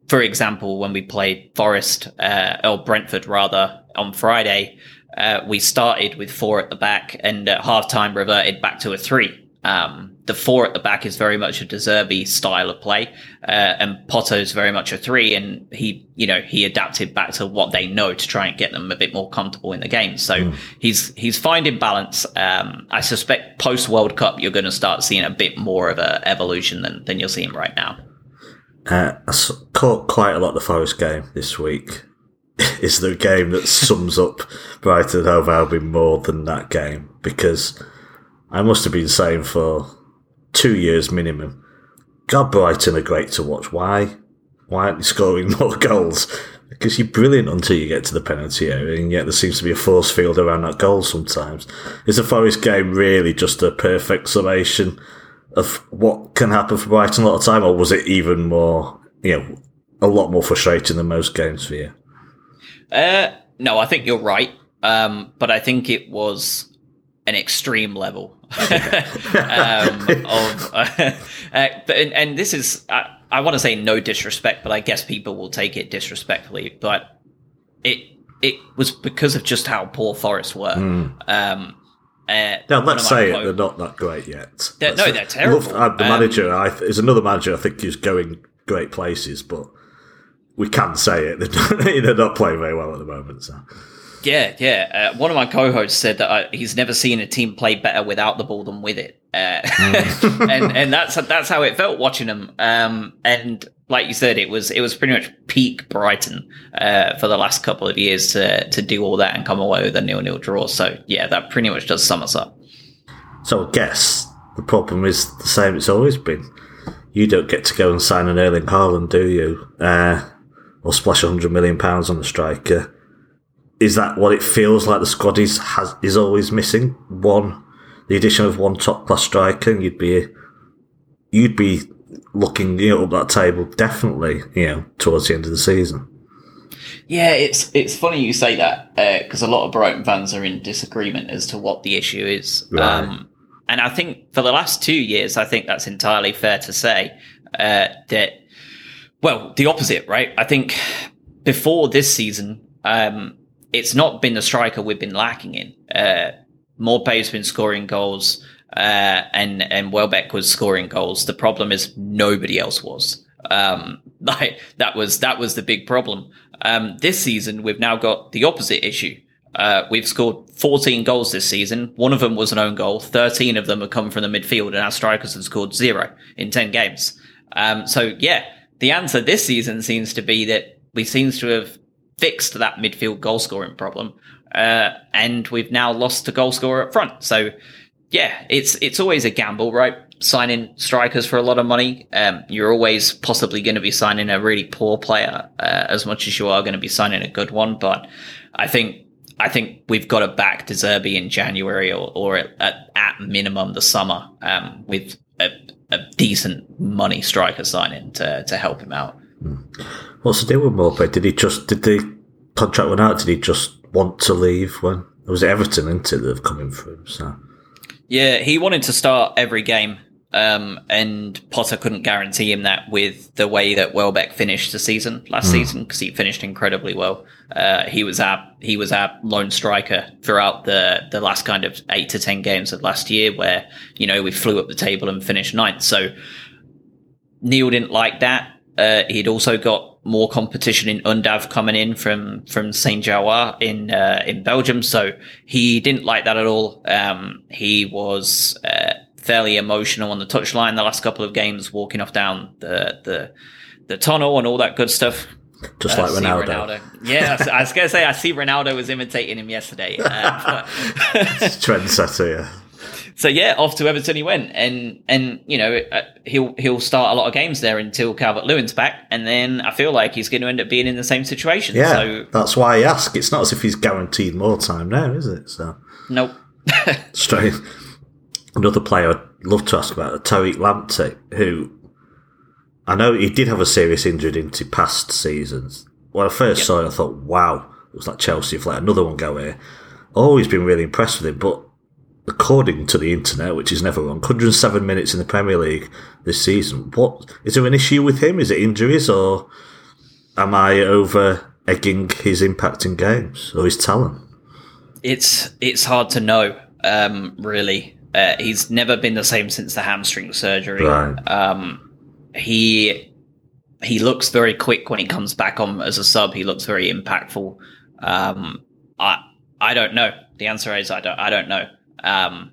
For example, when we played Forest uh, or Brentford rather on Friday, uh, we started with four at the back and at halftime reverted back to a three. Um, the four at the back is very much a De Zerbi style of play, uh, and is very much a three. And he, you know, he adapted back to what they know to try and get them a bit more comfortable in the game. So mm. he's he's finding balance. Um, I suspect post World Cup you're going to start seeing a bit more of a evolution than than you're seeing right now. Uh, I caught quite a lot of the Forest game this week. is the game that sums up Brighton Hove Albion more than that game because I must have been saying for two years minimum. God, Brighton are great to watch. Why? Why aren't you scoring more goals? Because you're brilliant until you get to the penalty area, and yet there seems to be a force field around that goal sometimes. Is the Forest game really just a perfect summation of what can happen for Brighton a lot of time, or was it even more, you know, a lot more frustrating than most games for you? Uh, no, I think you're right. Um, but I think it was an extreme level um, of, uh, uh, but, and, and, this is, I, I want to say no disrespect, but I guess people will take it disrespectfully. But it it was because of just how poor Forest were. Mm. Um, uh, now let's say it, they're not that great yet. They're, no, they're terrible. Love, uh, the manager um, I, is another manager. I think who's going great places, but we can say it. They're not playing very well at the moment. So. Yeah, yeah. Uh, one of my co-hosts said that uh, he's never seen a team play better without the ball than with it, uh, mm. and and that's that's how it felt watching them. Um, and like you said, it was it was pretty much peak Brighton uh, for the last couple of years to to do all that and come away with a nil nil draw. So yeah, that pretty much does sum us up. So I guess the problem is the same it's always been. You don't get to go and sign an Erling Haaland, do you? Uh, or splash a hundred million pounds on a striker is that what it feels like the squad is has is always missing? One, the addition of one top class striker, and you'd be you'd be looking you know, up that table definitely, you know, towards the end of the season. Yeah, it's it's funny you say that because uh, a lot of Brighton fans are in disagreement as to what the issue is. Right. Um, and I think for the last two years, I think that's entirely fair to say uh, that. Well, the opposite, right? I think before this season, um, it's not been the striker we've been lacking in. Uh, Maupay's been scoring goals, uh, and and Welbeck was scoring goals. The problem is nobody else was. Um, like that was that was the big problem. Um, this season we've now got the opposite issue. Uh, we've scored 14 goals this season. One of them was an own goal. 13 of them have come from the midfield, and our strikers have scored zero in 10 games. Um, so yeah, the answer this season seems to be that we seems to have fixed that midfield goal scoring problem. Uh, and we've now lost a goal scorer up front. So yeah, it's, it's always a gamble, right? Signing strikers for a lot of money. Um, you're always possibly going to be signing a really poor player, uh, as much as you are going to be signing a good one. But I think, I think we've got to back De Zerbi in January or, or at, at minimum the summer, um, with a, a decent money striker signing to, to help him out. What's the deal with Maupay? Did he just did the contract run out? Did he just want to leave when it was Everton into that have come in for him? So yeah, he wanted to start every game. Um, and Potter couldn't guarantee him that with the way that Welbeck finished the season last season because he finished incredibly well. Uh, he was our he was our lone striker throughout the the last kind of eight to ten games of last year, where you know we flew up the table and finished ninth. So Neal didn't like that. Uh, he'd also got more competition in Undav coming in from from Saint Jawa in uh, in Belgium, so he didn't like that at all. Um, he was uh, fairly emotional on the touchline the last couple of games, walking off down the the the tunnel and all that good stuff. Just like see Ronaldo. Yeah, I was- was gonna say I see Ronaldo was imitating him yesterday. Uh, Trendsetter, yeah. So yeah, off to Everton he went, and and you know uh, he'll he'll start a lot of games there until Calvert Lewin's back, and then I feel like he's going to end up being in the same situation. Yeah, So that's why I ask. It's not as if he's guaranteed more time now, is it? So nope. straight. Another player I'd love to ask about, Tariq Lamptey, who I know he did have a serious injury into past seasons. When I first saw it, I thought, wow, it was like Chelsea have let another one go here. Always been really impressed with him, but according to the internet, which is never wrong, 107 minutes in the Premier League this season. What is there an issue with him? Is it injuries, or am I over egging his impact in games or his talent? it's it's hard to know. Um, really, uh, he's never been the same since the hamstring surgery. Right. Um, he he looks very quick when he comes back on as a sub. He looks very impactful. Um, I I don't know. The answer is I don't I don't know. Um,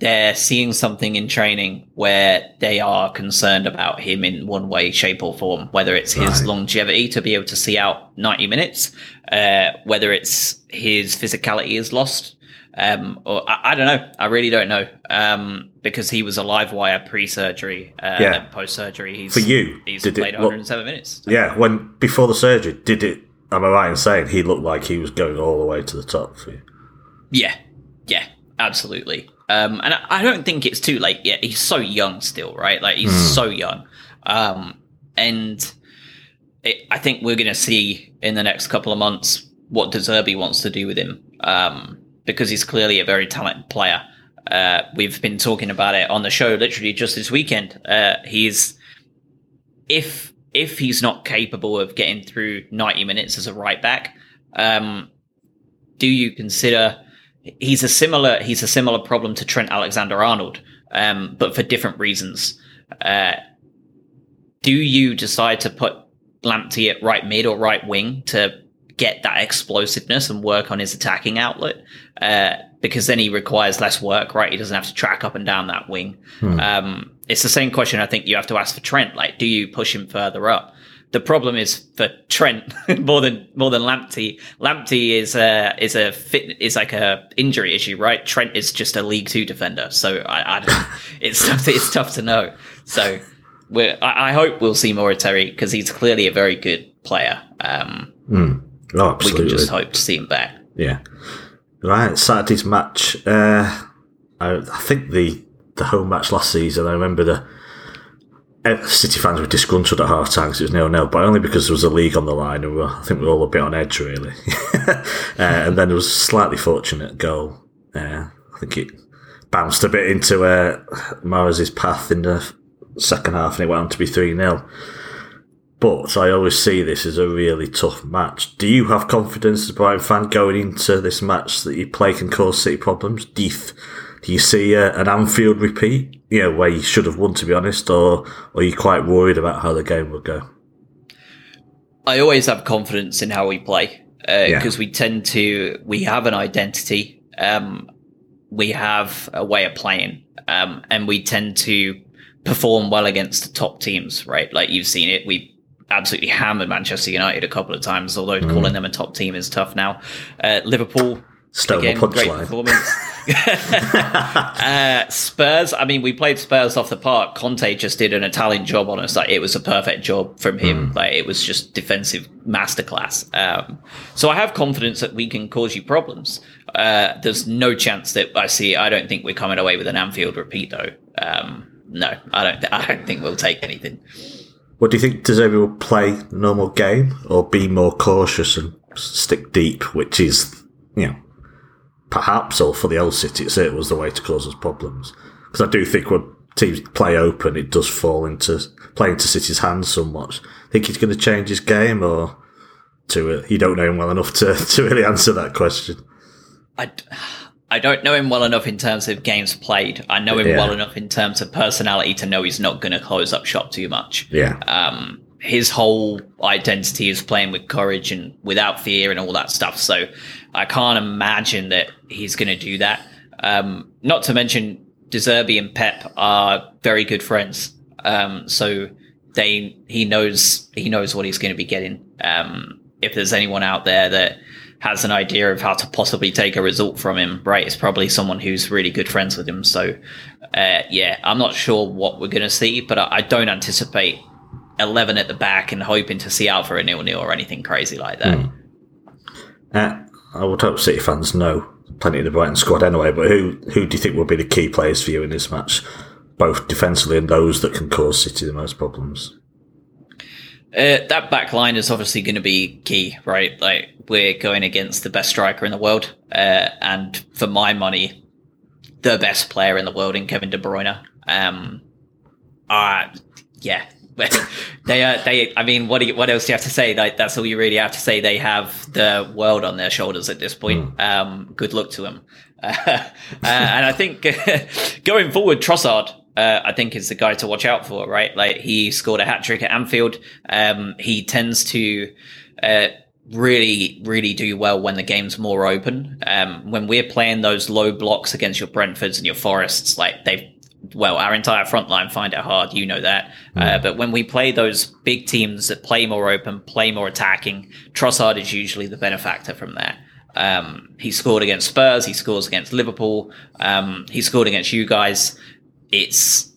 they're seeing something in training where they are concerned about him in one way, shape, or form. Whether it's his Right. longevity to be able to see out ninety minutes, uh, whether it's his physicality is lost, um, or I, I don't know. I really don't know um, because he was a live wire pre-surgery uh, Yeah. post-surgery. He's For you, he's did it played look- 107 minutes. Yeah, when before the surgery, did it? Am I right in saying he looked like he was going all the way to the top for you? Yeah, yeah, absolutely. Um, and I, don't think it's too late yet. He's so young still, right? Like he's so young. Um, and it, I think we're going to see in the next couple of months what De Zerbi wants to do with him, um, because he's clearly a very talented player. Uh, we've been talking about it on the show literally just this weekend. Uh, he's if if he's not capable of getting through 90 minutes as a right back, um, do you consider he's a similar he's a similar problem to Trent Alexander Arnold, um, but for different reasons? Uh, do you decide to put Lamptey at right mid or right wing to get that explosiveness and work on his attacking outlet? Uh, because then he requires less work, right? He doesn't have to track up and down that wing. Um, it's the same question I think you have to ask for Trent. Like, do you push him further up? The problem is for Trent more than more than Lamptey. Lamptey is a is a fit is like a injury issue, right? Trent is just a League Two defender, so I, I don't, it's tough to, it's tough to know. So we're, I, I hope we'll see more of Terry because he's clearly a very good player. Um, Oh, we can just hope to see him back. Yeah. Right, Saturday's match. Uh, I, I think the the home match last season. I remember the City fans were disgruntled at half time because it was nil nil, but only because there was a league on the line, and we were, I think we were all a bit on edge really. uh, and then there was a slightly fortunate goal. Uh, I think it bounced a bit into uh, Mahrez's path in the second half, and it went on to be three 0 but I always see this as a really tough match. Do you have confidence as a Brighton fan going into this match that you play can cause City problems? Do you, see uh, an Anfield repeat, you know, where you should have won, to be honest, or, or are you quite worried about how the game will go? I always have confidence in how we play Yeah. because we tend to we have an identity, um, we have a way of playing, um, and we tend to perform well against the top teams. Right, like you've seen it. We absolutely hammered Manchester United a couple of times, although Mm. calling them a top team is tough now. Uh, Liverpool. Stone Again, great punchline. performance. uh, Spurs. I mean, we played Spurs off the park. Conte just did an Italian job on us. Like it was a perfect job from him. Like it was just defensive masterclass. Um, so I have confidence that we can cause you problems. Uh, there's no chance that I see. I don't think we're coming away with an Anfield repeat, though. Um, no, I don't. I don't think we'll take anything. What do you think De Zerbi will play normal game or be more cautious and stick deep, which is, you know, perhaps, or for the old City, it certainly was the way to cause us problems. Because I do think we're teams play open, it does fall into play into City's hands somewhat. Think he's going to change his game, or to you don't know him well enough to to really answer that question. I, I don't know him well enough in terms of games played. I know him Yeah. well enough in terms of personality to know he's not going to close up shop too much. Yeah, um, his whole identity is playing with courage and without fear and all that stuff. So I can't imagine that he's going to do that. Um, not to mention, De Zerbi and Pep are very good friends. Um, so they he knows he knows what he's going to be getting. Um, if there's anyone out there that has an idea of how to possibly take a result from him, right, it's probably someone who's really good friends with him. So uh, yeah, I'm not sure what we're going to see, but I, I don't anticipate 11 at the back and hoping to see out for a nil nil or anything crazy like that. uh, I would hope City fans know plenty of the Brighton squad anyway. But who who do you think will be the key players for you in this match, both defensively and those that can cause City the most problems? Uh, that back line is obviously going to be key, right? Like we're going against the best striker in the world, uh, and for my money, the best player in the world in Kevin De Bruyne. Um, uh, yeah, they are. They. I mean, what do you, what else do you have to say? Like that's all you really have to say. They have the world on their shoulders at this point. Um, good luck to them. Uh, uh, and I think going forward, Trossard, uh, I think is the guy to watch out for, right? Like he scored a hat trick at Anfield. Um, he tends to, uh, really, really do well when the game's more open. Um, when we're playing those low blocks against your Brentfords and your Forests, like they've, well, our entire front line find it hard, you know that. Uh, but when we play those big teams that play more open, play more attacking, Trossard is usually the benefactor from there. Um, he scored against Spurs. He scores against Liverpool. Um, he scored against you guys. It's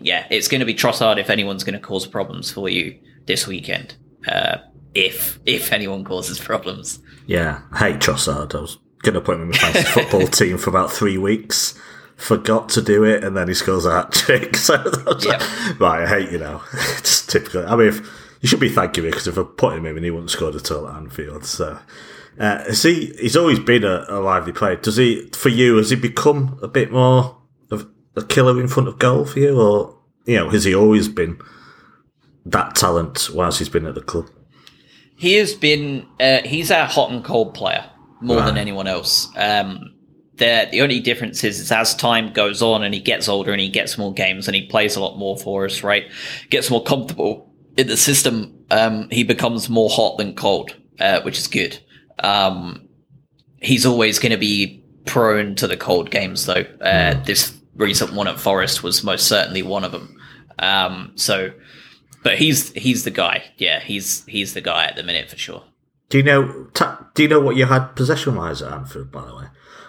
yeah, it's going to be Trossard if anyone's going to cause problems for you this weekend. Uh, if if anyone causes problems, Yeah, I hate Trossard. I was going to put him in my fantasy football team for about three weeks. Forgot to do it, and then he scores a hat trick. So like, right, I hate you now. Just typical. I mean, if, you should be thanking me because if I put him in, and he wouldn't scored at all at Anfield. So, uh, is he? He's always been a, a lively player. Does he? For you, has he become a bit more of a killer in front of goal for you, or you know, has he always been that talent whilst he's been at the club? he has been uh, he's a hot and cold player more than anyone else. Um, the the only difference is, is as time goes on and he gets older and he gets more games and he plays a lot more for us, right? Gets more comfortable in the system. Um, he becomes more hot than cold, uh, which is good. Um, he's always going to be prone to the cold games, though. Uh, This recent one at Forest was most certainly one of them. Um, so, but he's he's the guy. Yeah, he's he's the guy at the minute for sure. Do you know? Do you know what you had possession wise at Anfield, by the way?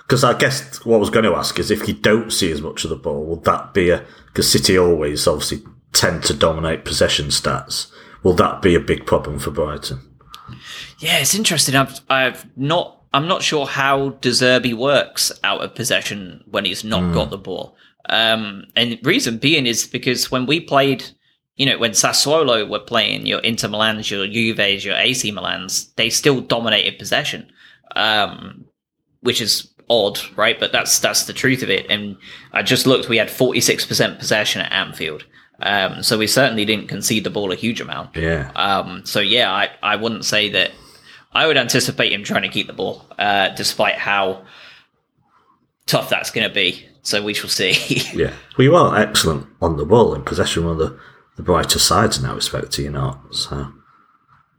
Because I guess what I was going to ask is if you don't see as much of the ball, will that be a? Because City always obviously tend to dominate possession stats. Will that be a big problem for Brighton? Yeah, it's interesting. I've I've not. I'm not sure how De Zerbi works out of possession when he's not got the ball. Um, and reason being is because when we played, you know, when Sassuolo were playing your Inter Milans, your Juves, your AC Milans, they still dominated possession, um, which is odd, right? But that's that's the truth of it. And I just looked; we had 46 percent possession at Anfield, um, so we certainly didn't concede the ball a huge amount. Yeah, Um, so yeah, I, I wouldn't say that. I would anticipate him trying to keep the ball, uh, despite how tough that's going to be. So we shall see. yeah. Well, you are excellent on the ball in possession. One of the, the brighter sides in that respect, are you not? So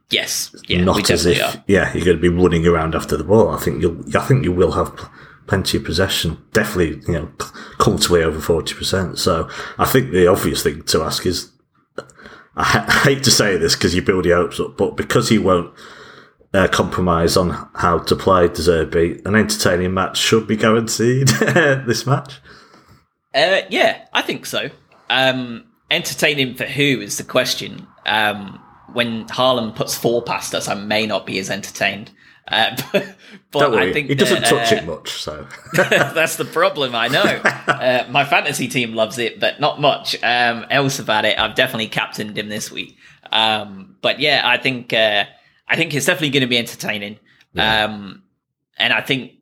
yes, yeah, we not as if are. yeah you're going to be running around after the ball. I think you'll I think you will have plenty of possession. Definitely, you know, comfortably over forty percent. So I think the obvious thing to ask is, I, ha- I hate to say this because you build your hopes up, but because he won't. Uh, compromise on how to play De Zerbi. An entertaining match should be guaranteed. this match, Uh, yeah, I think so. Um, entertaining for who is the question. Um, when Haaland puts four past us, I may not be as entertained. Uh, but but don't worry, I think he doesn't that, touch uh, it much. So That's the problem, I know. Uh, my fantasy team loves it, but not much um, else about it. I've definitely captained him this week. Um, but yeah, I think uh, I think it's definitely going to be entertaining. Um, and I think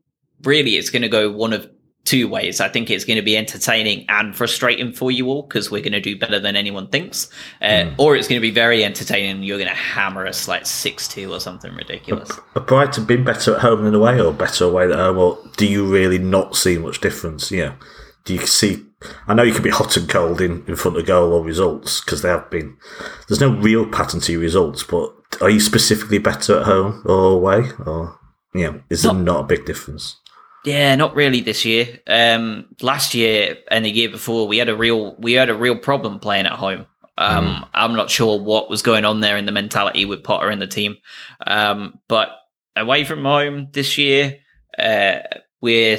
really it's going to go one of two ways. I think it's going to be entertaining and frustrating for you all because we're going to do better than anyone thinks, uh, mm. or it's going to be very entertaining. and You're going to hammer us like six two or something ridiculous. Have Brighton been better at home than away, or better away than home, or do you really not see much difference? Yeah, do you see? I know you can be hot and cold in, in front of goal or results because they have been. There's no real pattern to your results, but are you specifically better at home or away, or yeah, is not, there not a big difference? Yeah, not really this year. Um, last year and the year before, we had a real we had a real problem playing at home. Um, mm. I'm not sure what was going on there in the mentality with Potter and the team, um, but away from home this year, uh, we're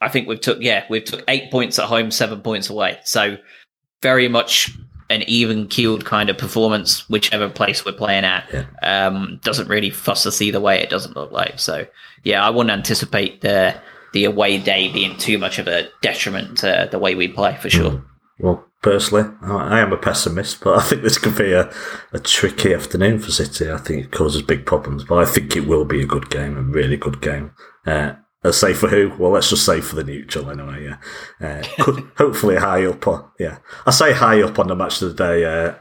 I think we've took yeah we've took eight points at home, seven points away. So very much an even keeled kind of performance, whichever place we're playing at. Yeah. Um, doesn't really fuss us either way. It doesn't look like so. Yeah, I wouldn't anticipate the the away day being too much of a detriment to the way we play for sure. Mm. Well, personally, I am a pessimist, but I think this could be a, a tricky afternoon for City. I think it causes big problems, but I think it will be a good game, a really good game. Uh, uh, say for who? Well, let's just say for the neutral anyway. Yeah, uh, could, hopefully high up. On, yeah, I say high up on the match of the day uh,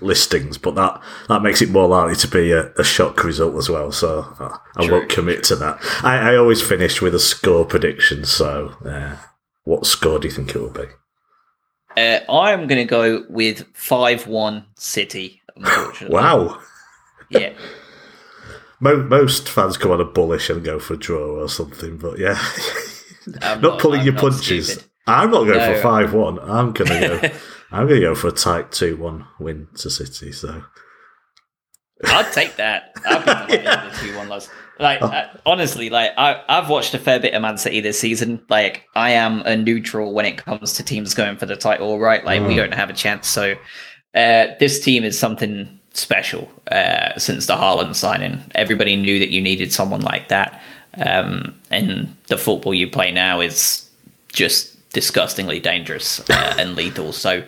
listings, but that that makes it more likely to be a, a shock result as well. So uh, I won't commit to that. I, I, always finish with a score prediction. So, uh, what score do you think it will be? Uh, I'm going to go with five-one City. Unfortunately, wow. Yeah. most fans come on a bullish and go for a draw or something, but yeah, not, not, pulling I'm your not punches. Stupid. I'm not going no. for five one. I'm going to go. I'm to go for a tight two one win to City. So I'd take that. I'd be yeah. the two one loss. Like oh. uh, honestly, like I, I've watched a fair bit of Man City this season. Like I am a neutral when it comes to teams going for the title. Right, like we mm. don't have a chance. So uh, this team is something special uh, since the Haaland signing. Everybody knew that you needed someone like that. Um, and the football you play now is just disgustingly dangerous uh, and lethal. So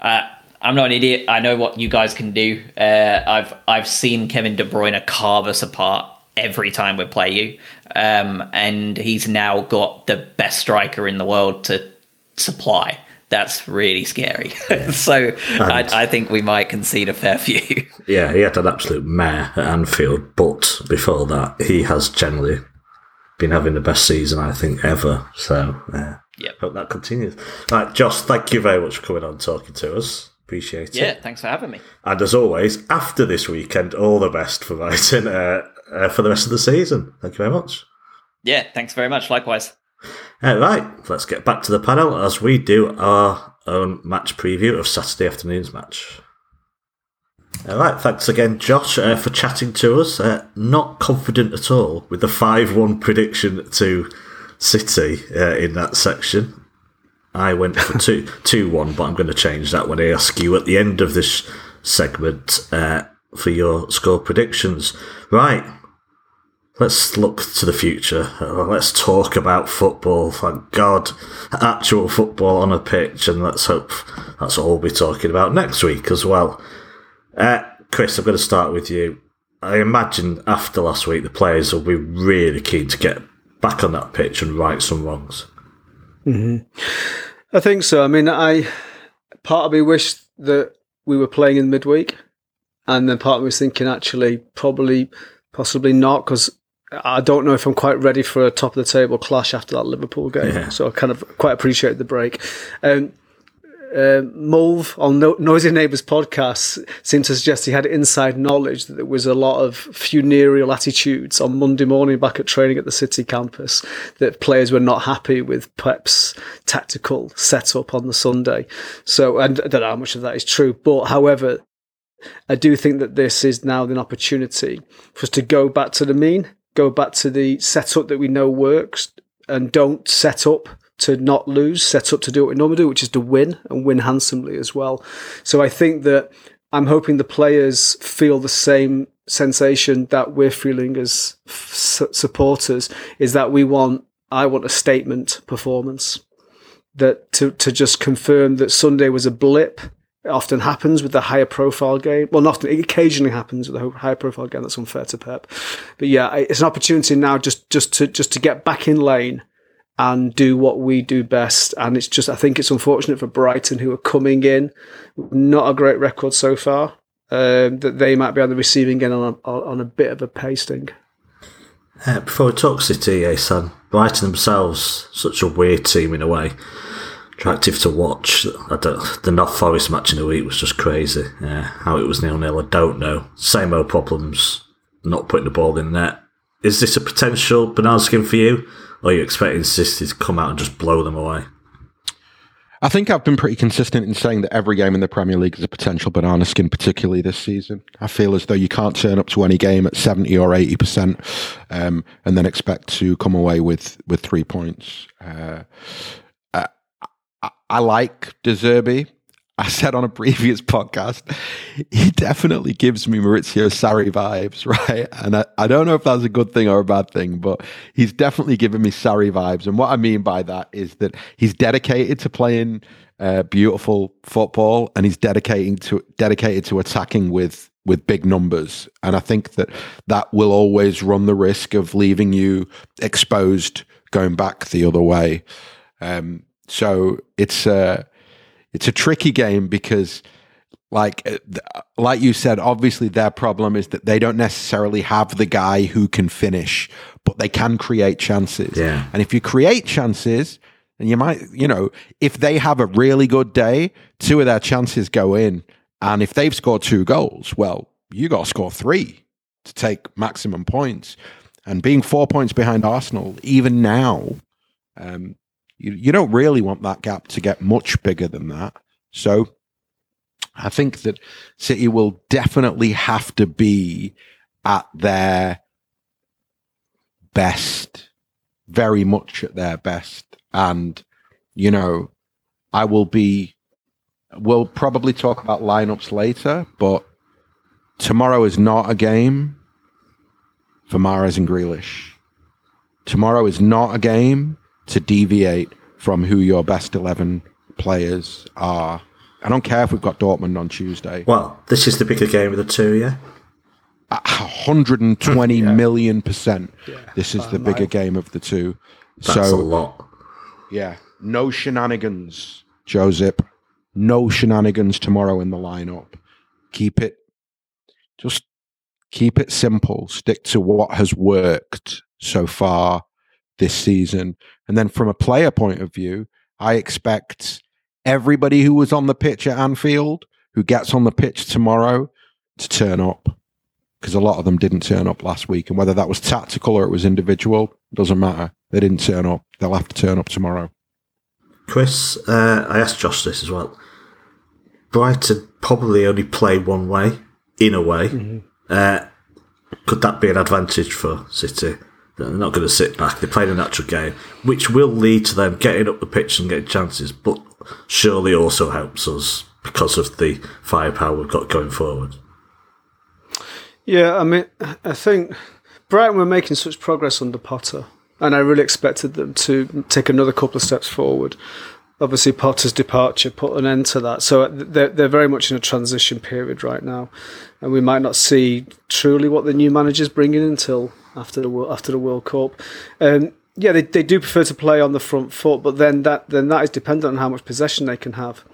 uh, I'm not an idiot. I know what you guys can do. Uh, I've I've seen Kevin De Bruyne carve us apart every time we play you, um, and he's now got the best striker in the world to supply that's really scary. so I, I, think we might concede a fair few. yeah, he had an absolute mare at Anfield, but before that, he has generally been having the best season I think ever. So yeah, yep. hope that continues. Right, Josh, thank you very much for coming on talking to us. Appreciate it. Yeah, thanks for having me. And as always, after this weekend, all the best for Brighton uh, uh, for the rest of the season. Thank you very much. Yeah, thanks very much. Likewise. All right, let's get back to the panel as we do our own match preview of Saturday afternoon's match. All right, thanks again, Josh, uh, for chatting to us. Uh, not confident at all with the 5 1 prediction to City uh, in that section. I went for 2 2 1, but I'm going to change that when I ask you at the end of this segment uh, for your score predictions. Right, let's look to the future. Uh, let's talk about football. Thank God, actual football on a pitch, and let's hope that's all we'll be talking about next week as well. Uh, Chris, I'm going to start with you. I imagine after last week, the players will be really keen to get back on that pitch and right some wrongs. Mm-hmm. I think so. I mean, I part of me wished that we were playing in midweek, and then part of me was thinking actually probably possibly not because I don't know if I'm quite ready for a top of the table clash after that Liverpool game. Yeah. So I kind of quite appreciate the break. Um, uh, Mulv on no- Noisy Neighbours podcast seemed to suggest he had inside knowledge that there was a lot of funereal attitudes on Monday morning back at training at the City campus, that players were not happy with Pep's tactical setup on the Sunday. So, and I don't know how much of that is true, but however, I do think that this is now an opportunity for us to go back to the mean go back to the setup that we know works and don't set up to not lose, set up to do what we normally do, which is to win and win handsomely as well. So I think that I'm hoping the players feel the same sensation that we're feeling as f- supporters is that we want, I want a statement performance that to, to just confirm that Sunday was a blip often happens with the higher profile game. Well, not it occasionally happens with the higher profile game. That's unfair to Pep. But yeah, it's an opportunity now just, just to, just to get back in lane and do what we do best. And it's just, I think it's unfortunate for Brighton, who are coming in, not a great record so far, um, that they might be on the receiving end on a, on a bit of a pasting. Uh, before we talk City, eh, son, Brighton themselves, such a weird team in a way. Attractive to watch. The North Forest match in the week was just crazy. Yeah, how it was nil nil, I don't know. Same old problems, not putting the ball in net. Is this a potential banana skin for you? Or are you expecting City to come out and just blow them away? I think I've been pretty consistent in saying that every game in the Premier League is a potential banana skin, particularly this season. I feel as though you can't turn up to any game at 70 or 80% um, and then expect to come away with, with three points. Uh, I, like De Zerbi. I said on a previous podcast, he definitely gives me Maurizio Sarri vibes, right? And I, I don't know if that's a good thing or a bad thing, but he's definitely giving me Sarri vibes. And what I mean by that is that he's dedicated to playing uh, beautiful football and he's dedicating to dedicated to attacking with with big numbers. And I think that that will always run the risk of leaving you exposed going back the other way. Um, so it's uh, it's a tricky game because like uh, like you said obviously their problem is that they don't necessarily have the guy who can finish but they can create chances. Yeah. and if you create chances and you might you know if they have a really good day two of their chances go in. And if they've scored two goals well you got to score three to take maximum points. And being four points behind arsenal even now um, you, you don't really want that gap to get much bigger than that. So I think that City will definitely have to be at their best, very much at their best. And, you know, I will be, we'll probably talk about lineups later, but tomorrow is not a game for Mahrez and Grealish. Tomorrow is not a game to deviate from who your best 11 players are. I don't care if we've got Dortmund on Tuesday. Well, this is the bigger game of the two, yeah? 120 million percent. This is the bigger game of the two. That's so, a lot. yeah, no shenanigans, Joseph. No shenanigans tomorrow in the lineup. Keep it, just keep it simple. Stick to what has worked so far this season. And then from a player point of view, I expect everybody who was on the pitch at Anfield, who gets on the pitch tomorrow, to turn up. Because a lot of them didn't turn up last week. And whether that was tactical or it was individual, doesn't matter. They didn't turn up. They'll have to turn up tomorrow. Chris, uh, I asked Josh this as well. Brighton probably only play one way, in a way. Uh, could that be an advantage for City? They're not going to sit back. They're playing a natural game, which will lead to them getting up the pitch and getting chances, but surely also helps us because of the firepower we've got going forward. Yeah, I mean, I think Brighton were making such progress under Potter, and I really expected them to take another couple of steps forward. Obviously, Potter's departure put an end to that, so they're they're very much in a transition period right now, and we might not see truly what the new manager's bringing until after the after the World Cup. Um, yeah, they, they do prefer to play on the front foot, but then that then that is dependent on how much possession they can have.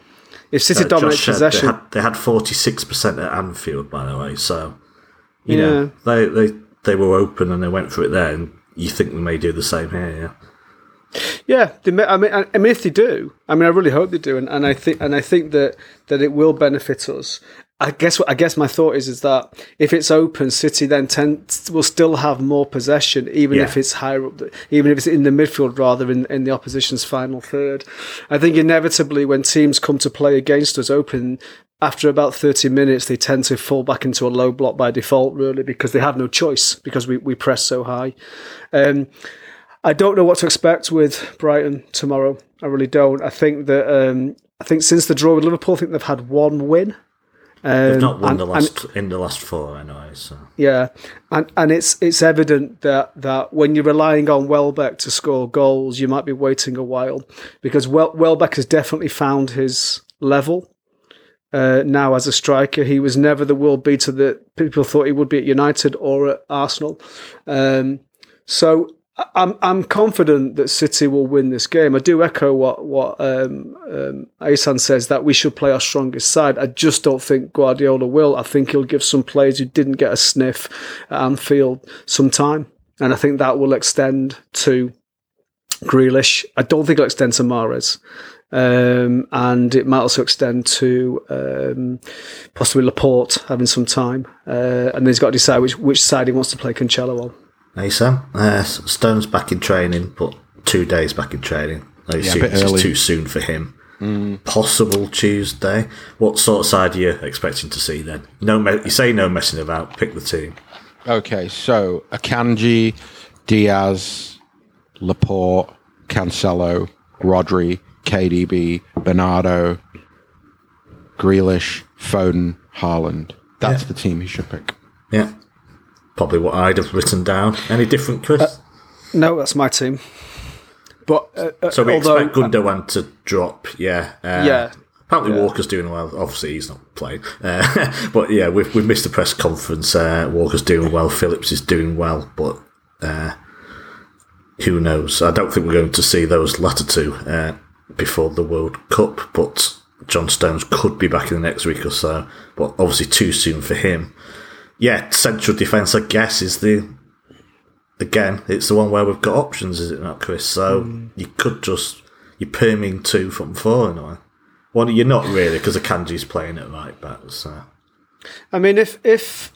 If City Uh, dominate possession, They had, they had 46% at Anfield, by the way, so, you Yeah. know, they, they, they were open and they went for it there, and you think they may do the same here, yeah? Yeah, they may, I mean, I, I mean, if they do, I mean, I really hope they do, and, and I think, and I think that that it will benefit us. I guess, I guess my thought is is that if it's open, City then tend will still have more possession, even Yeah. if it's higher up, even if it's in the midfield rather in in the opposition's final third. I think inevitably when teams come to play against us open. After about 30 minutes, they tend to fall back into a low block by default, really, because they have no choice because we, we press so high. Um, I don't know what to expect with Brighton tomorrow. I really don't. I think that um, I think since the draw with Liverpool, I think they've had one win. Um, They've not won and- the and- last in the last four anyway, so yeah, and and it's it's evident that that when you're relying on Welbeck to score goals, you might be waiting a while because Wel- Welbeck has definitely found his level. Uh, now as a striker, he was never the world beater that people thought he would be at United or at Arsenal. Um, so I'm I'm confident that City will win this game. I do echo what what um, um, says that we should play our strongest side. I just don't think Guardiola will. I think he'll give some players who didn't get a sniff at Anfield some time, and I think that will extend to Grealish. I don't think it'll extend to Mahrez. Um, and it might also extend to um, possibly Laporte having some time, uh, and he's got to decide which which side he wants to play Cancelo on. Hey Sam, uh, Stones back in training, but two days back in training. I Yeah, a assume bit this is early. too soon for him. Possible Tuesday. What sort of side are you expecting to see then? No, me- you say no messing about. Pick the team. Okay, so Akanji, Dias, Laporte, Cancelo, Rodri, KDB, Bernardo, Grealish, Foden, Haaland. That's the team he should pick. Yeah, probably what I'd have written down. Any different, Chris? No, that's my team. But uh, uh, so we although, expect Gundogan to drop. Yeah, uh, Yeah. Apparently Walker's doing well. Obviously, he's not playing. Uh, but yeah, we've, we've missed the press conference. Uh, Walker's doing well. Phillips is doing well. But uh, who knows? I don't think we're going to see those latter two uh, before the World Cup. But John Stones could be back in the next week or so. But obviously, too soon for him. Yeah, central defence, I guess, is the. Again, it's the one where we've got options, is it not, Chris? So you could just. You're perming two from four in a way. Well, you're not really because Akanji's playing at right back. So I mean, if if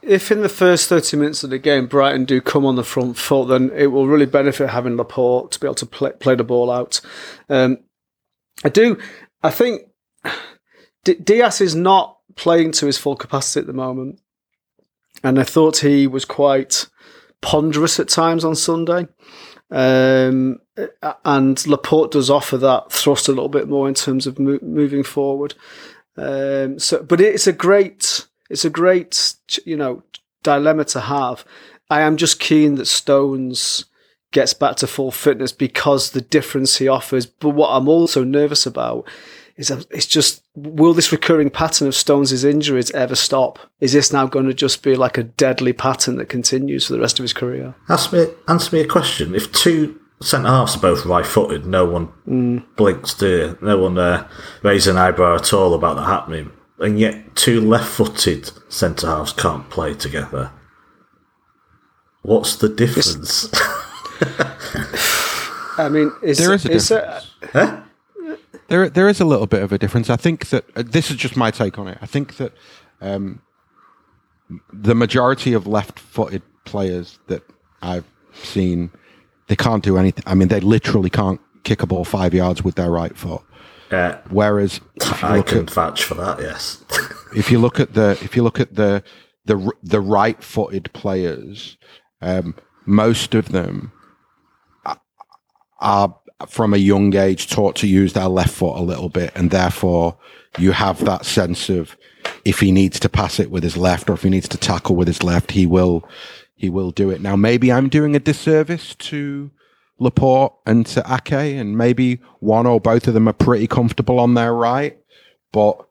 if in the first thirty minutes of the game Brighton do come on the front foot, then it will really benefit having Laporte to be able to play, play the ball out. Um, I do. I think D- Dias is not playing to his full capacity at the moment, and I thought he was quite ponderous at times on Sunday. Um, and Laporte does offer that thrust a little bit more in terms of mo- moving forward. Um, so, but it's a great, it's a great, you know, dilemma to have. I am just keen that Stones gets back to full fitness because the difference he offers. But what I'm also nervous about is that it's just will this recurring pattern of Stones' injuries ever stop? Is this now going to just be like a deadly pattern that continues for the rest of his career? ask me, answer me a question. If two centre halves are both right-footed, no one blinks, do you? No one uh, raises an eyebrow at all about that happening, and yet two left-footed centre halves can't play together. What's the difference? I mean, is, There is a is difference. there- There, there is a little bit of a difference. I think that uh, this is just my take on it. I think that um, the majority of left-footed players that I've seen, they can't do anything. I mean, they literally can't kick a ball five yards with their right foot. uh, Whereas I can at vouch for that. Yes. if you look at the if you look at the the the right-footed players, um, most of them are, are from a young age taught to use their left foot a little bit, and therefore you have that sense of if he needs to pass it with his left or if he needs to tackle with his left, he will he will do it. Now, maybe I'm doing a disservice to Laporte and to Ake, and maybe one or both of them are pretty comfortable on their right, but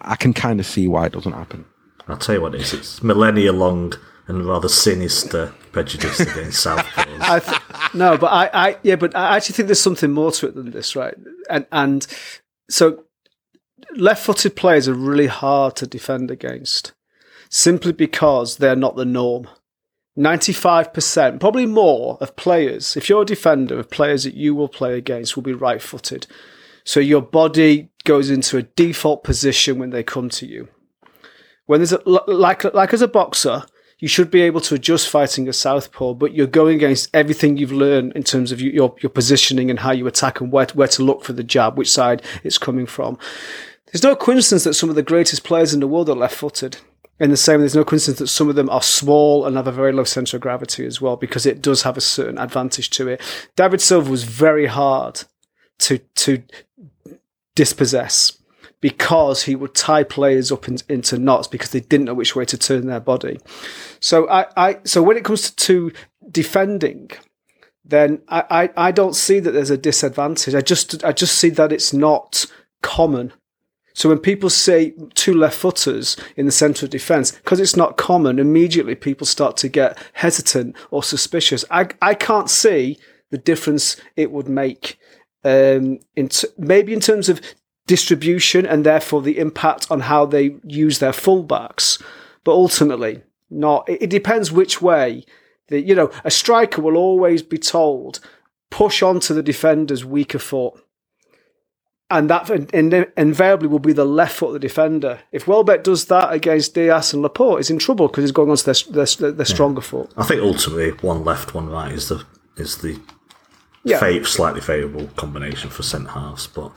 I can kind of see why it doesn't happen. I'll tell you what it is. It's millennia long and rather sinister prejudice against Southpaws. I th- no, but I, I, yeah, but I actually think there's something more to it than this, right? And and so left-footed players are really hard to defend against, simply because they're not the norm. Ninety-five percent, probably more, of players, if you're a defender, of players that you will play against will be right-footed. So your body goes into a default position when they come to you. When there's a, like like as a boxer, you should be able to adjust fighting a southpaw, but you're going against everything you've learned in terms of your your positioning and how you attack and where where to look for the jab, which side it's coming from. There's no coincidence that some of the greatest players in the world are left-footed. In the same, there's no coincidence that some of them are small and have a very low center of gravity as well, because it does have a certain advantage to it. David Silva was very hard to to dispossess because he would tie players up in, into knots because they didn't know which way to turn their body. So I, I so when it comes to, to defending, then I, I, I don't see that there's a disadvantage. I just I just see that it's not common So when people say two left footers in the centre of defence, because it's not common, immediately people start to get hesitant or suspicious. I, I can't see the difference it would make. Um, in t- maybe in terms of distribution and therefore the impact on how they use their fullbacks, but ultimately not. It, it depends which way. The, you know, a striker will always be told push onto the defender's weaker foot and that invariably will be the left foot of the defender. If Welbeck does that against Dias and Laporte, he's in trouble because he's going on to their, their, their stronger yeah. foot. I think ultimately one left, one right is the is the yeah. fav- slightly favourable combination for centre halves. But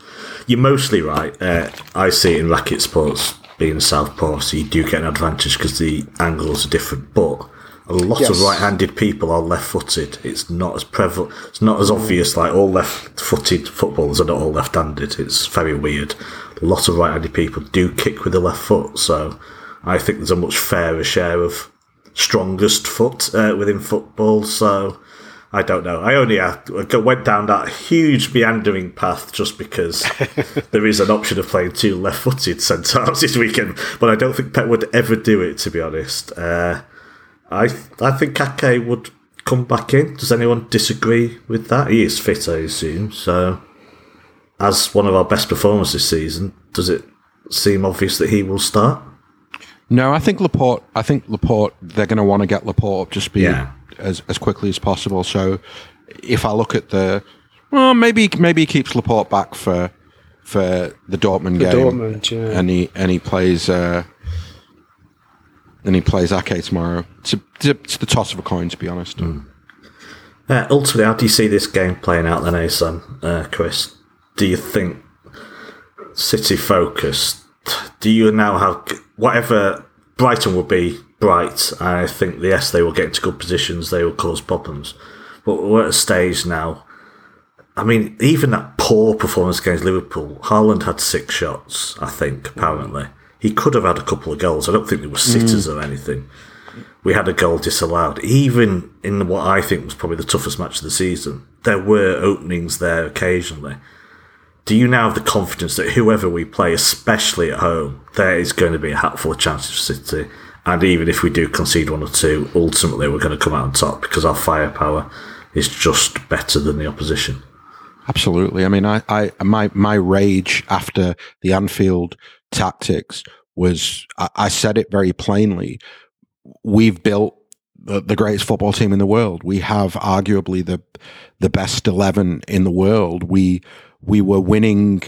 you're mostly right. Uh, I see it in racket sports being southpaw, so you do get an advantage because the angles are different. But a lot yes. of right-handed people are left-footed. It's not as prevalent. It's not as obvious. Like all left-footed footballers are not all left-handed. It's very weird. A lot of right-handed people do kick with the left foot, so I think there's a much fairer share of strongest foot uh, within football. So I don't know. I only uh, went down that huge meandering path just because there is an option of playing two left-footed centre halves this weekend, but I don't think Pep would ever do it. To be honest. Uh, I I think Ake would come back in. Does anyone disagree with that? He is fit, I assume. So, as one of our best performers this season, does it seem obvious that he will start? No, I think Laporte. I think Laporte. They're going to want to get Laporte up to speed yeah. As as quickly as possible. So, if I look at the, well, maybe maybe he keeps Laporte back for for the Dortmund the game, Dortmund, yeah. and he and he plays. Uh, and he plays Ake tomorrow. It's, a, it's the toss of a coin, to be honest. Mm. Uh, ultimately, how do you see this game playing out then, Asan, uh, Chris? Do you think City focused? Do you now have whatever Brighton will be bright? I think yes, they will get into good positions. They will cause problems, but we're at a stage now. I mean, even that poor performance against Liverpool, Haaland had six shots. I think apparently he could have had a couple of goals. I don't think they were sitters mm. or anything. We had a goal disallowed. Even in what I think was probably the toughest match of the season, there were openings there occasionally. Do you now have the confidence that whoever we play, especially at home, there is going to be a hatful of chances for City? And even if we do concede one or two, ultimately we're going to come out on top because our firepower is just better than the opposition. Absolutely. I mean, I, I my my rage after the Anfield tactics was I, I said it very plainly. We've built the, the, greatest football team in the world. We have arguably the the best eleven in the world. We we were winning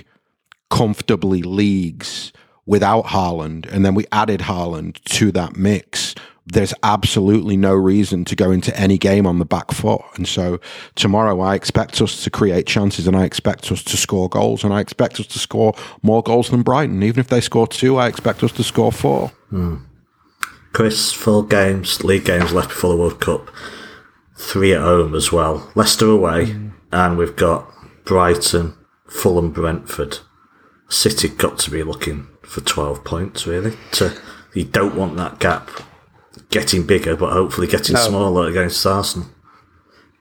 comfortably leagues without Haaland, and then we added Haaland to that mix there's absolutely no reason to go into any game on the back foot. And so tomorrow, I expect us to create chances and I expect us to score goals and I expect us to score more goals than Brighton. Even if they score two, I expect us to score four. Hmm. Chris, full games, league games left before the World Cup, three at home as well. Leicester away, mm. and we've got Brighton, Fulham, Brentford. City got to be looking for 12 points, really. To You don't want that gap getting bigger, but hopefully getting no. smaller against Arsenal.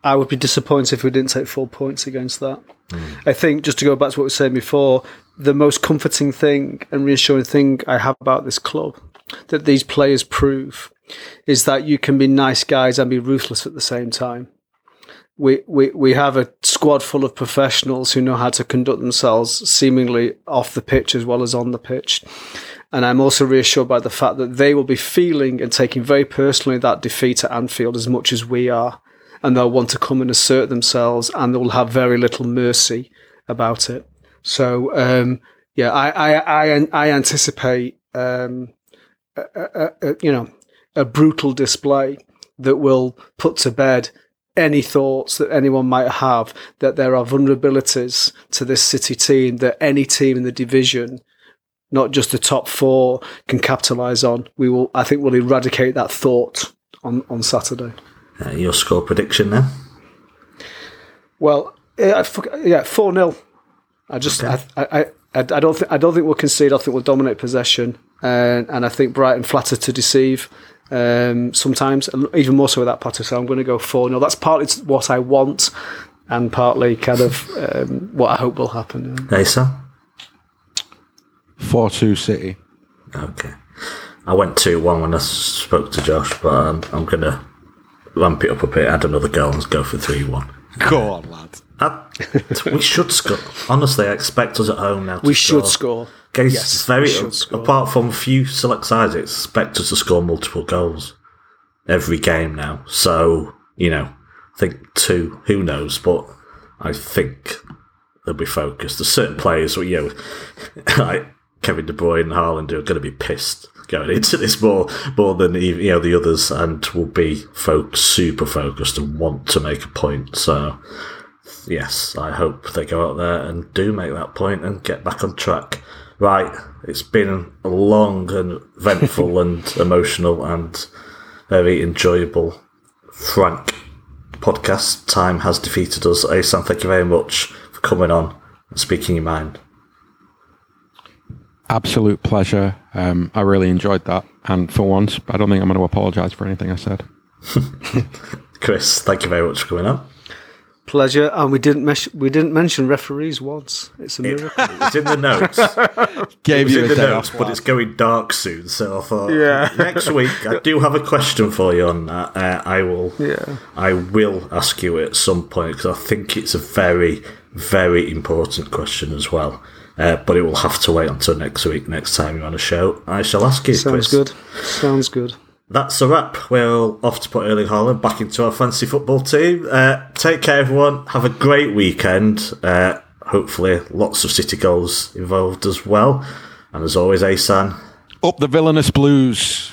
I would be disappointed if we didn't take four points against that. Mm. I think, just to go back to what we were saying before, the most comforting thing and reassuring thing I have about this club that these players prove is that you can be nice guys and be ruthless at the same time. We, we, we have a squad full of professionals who know how to conduct themselves seemingly off the pitch as well as on the pitch. And I'm also reassured by the fact that they will be feeling and taking very personally that defeat at Anfield as much as we are. And they'll want to come and assert themselves and they'll have very little mercy about it. So, um, yeah, I, I, I, I anticipate, um, a, a, a, you know, a brutal display that will put to bed any thoughts that anyone might have that there are vulnerabilities to this City team that any team in the division not just the top four can capitalise on. We will, I think, we'll eradicate that thought on on Saturday. Uh, your score prediction then? Well, yeah, four 0 I just, okay. I, I, I, I, don't think, I don't think we'll concede. I think we'll dominate possession, and and I think Brighton flatter to deceive. Um, sometimes, even more so with that Potter. So I'm going to go 4 0. That's partly what I want and partly kind of um, what I hope will happen. Asa? Four two City. Okay. I went 2 1 when I spoke to Josh, but I'm, I'm going to ramp it up a bit, add another goal, and go for 3 1. Go on, lad. we should score. Honestly, I expect us at home now. To We should score. Games Yes, very apart from a few select sides, I expect us to score multiple goals every game now. So you know, I think two. Who knows? But I think they'll be focused. There's certain players, you know, like Kevin De Bruyne and Haaland, who are going to be pissed going into this more more than even, you know the others, and will be folk super focused and want to make a point. So yes, I hope they go out there and do make that point and get back on track. Right, it's been a long and eventful and emotional and very enjoyable, frank podcast. Time has defeated us. Asan, thank you very much for coming on and speaking your mind. Absolute pleasure. Um, I really enjoyed that. And for once, I don't think I'm going to apologise for anything I said. Chris, thank you very much for coming on. Pleasure. And we didn't mes- we didn't mention referees once. It's a miracle. It's in the notes. It Gave was you in a the notes, but it's going dark soon. So I thought, Yeah. next week I do have a question for you on that. Uh, I will, Yeah. I will ask you it at some point because I think it's a very, very important question as well. Uh, but it will have to wait until next week. Next time you're on a show, I shall ask you. Sounds Chris. good. Sounds good. That's a wrap. We're off to put Erling Haaland back into our fancy football team. Uh, take care, everyone. Have a great weekend. Uh, hopefully, lots of City goals involved as well. And as always, Asan, Up the villainous blues.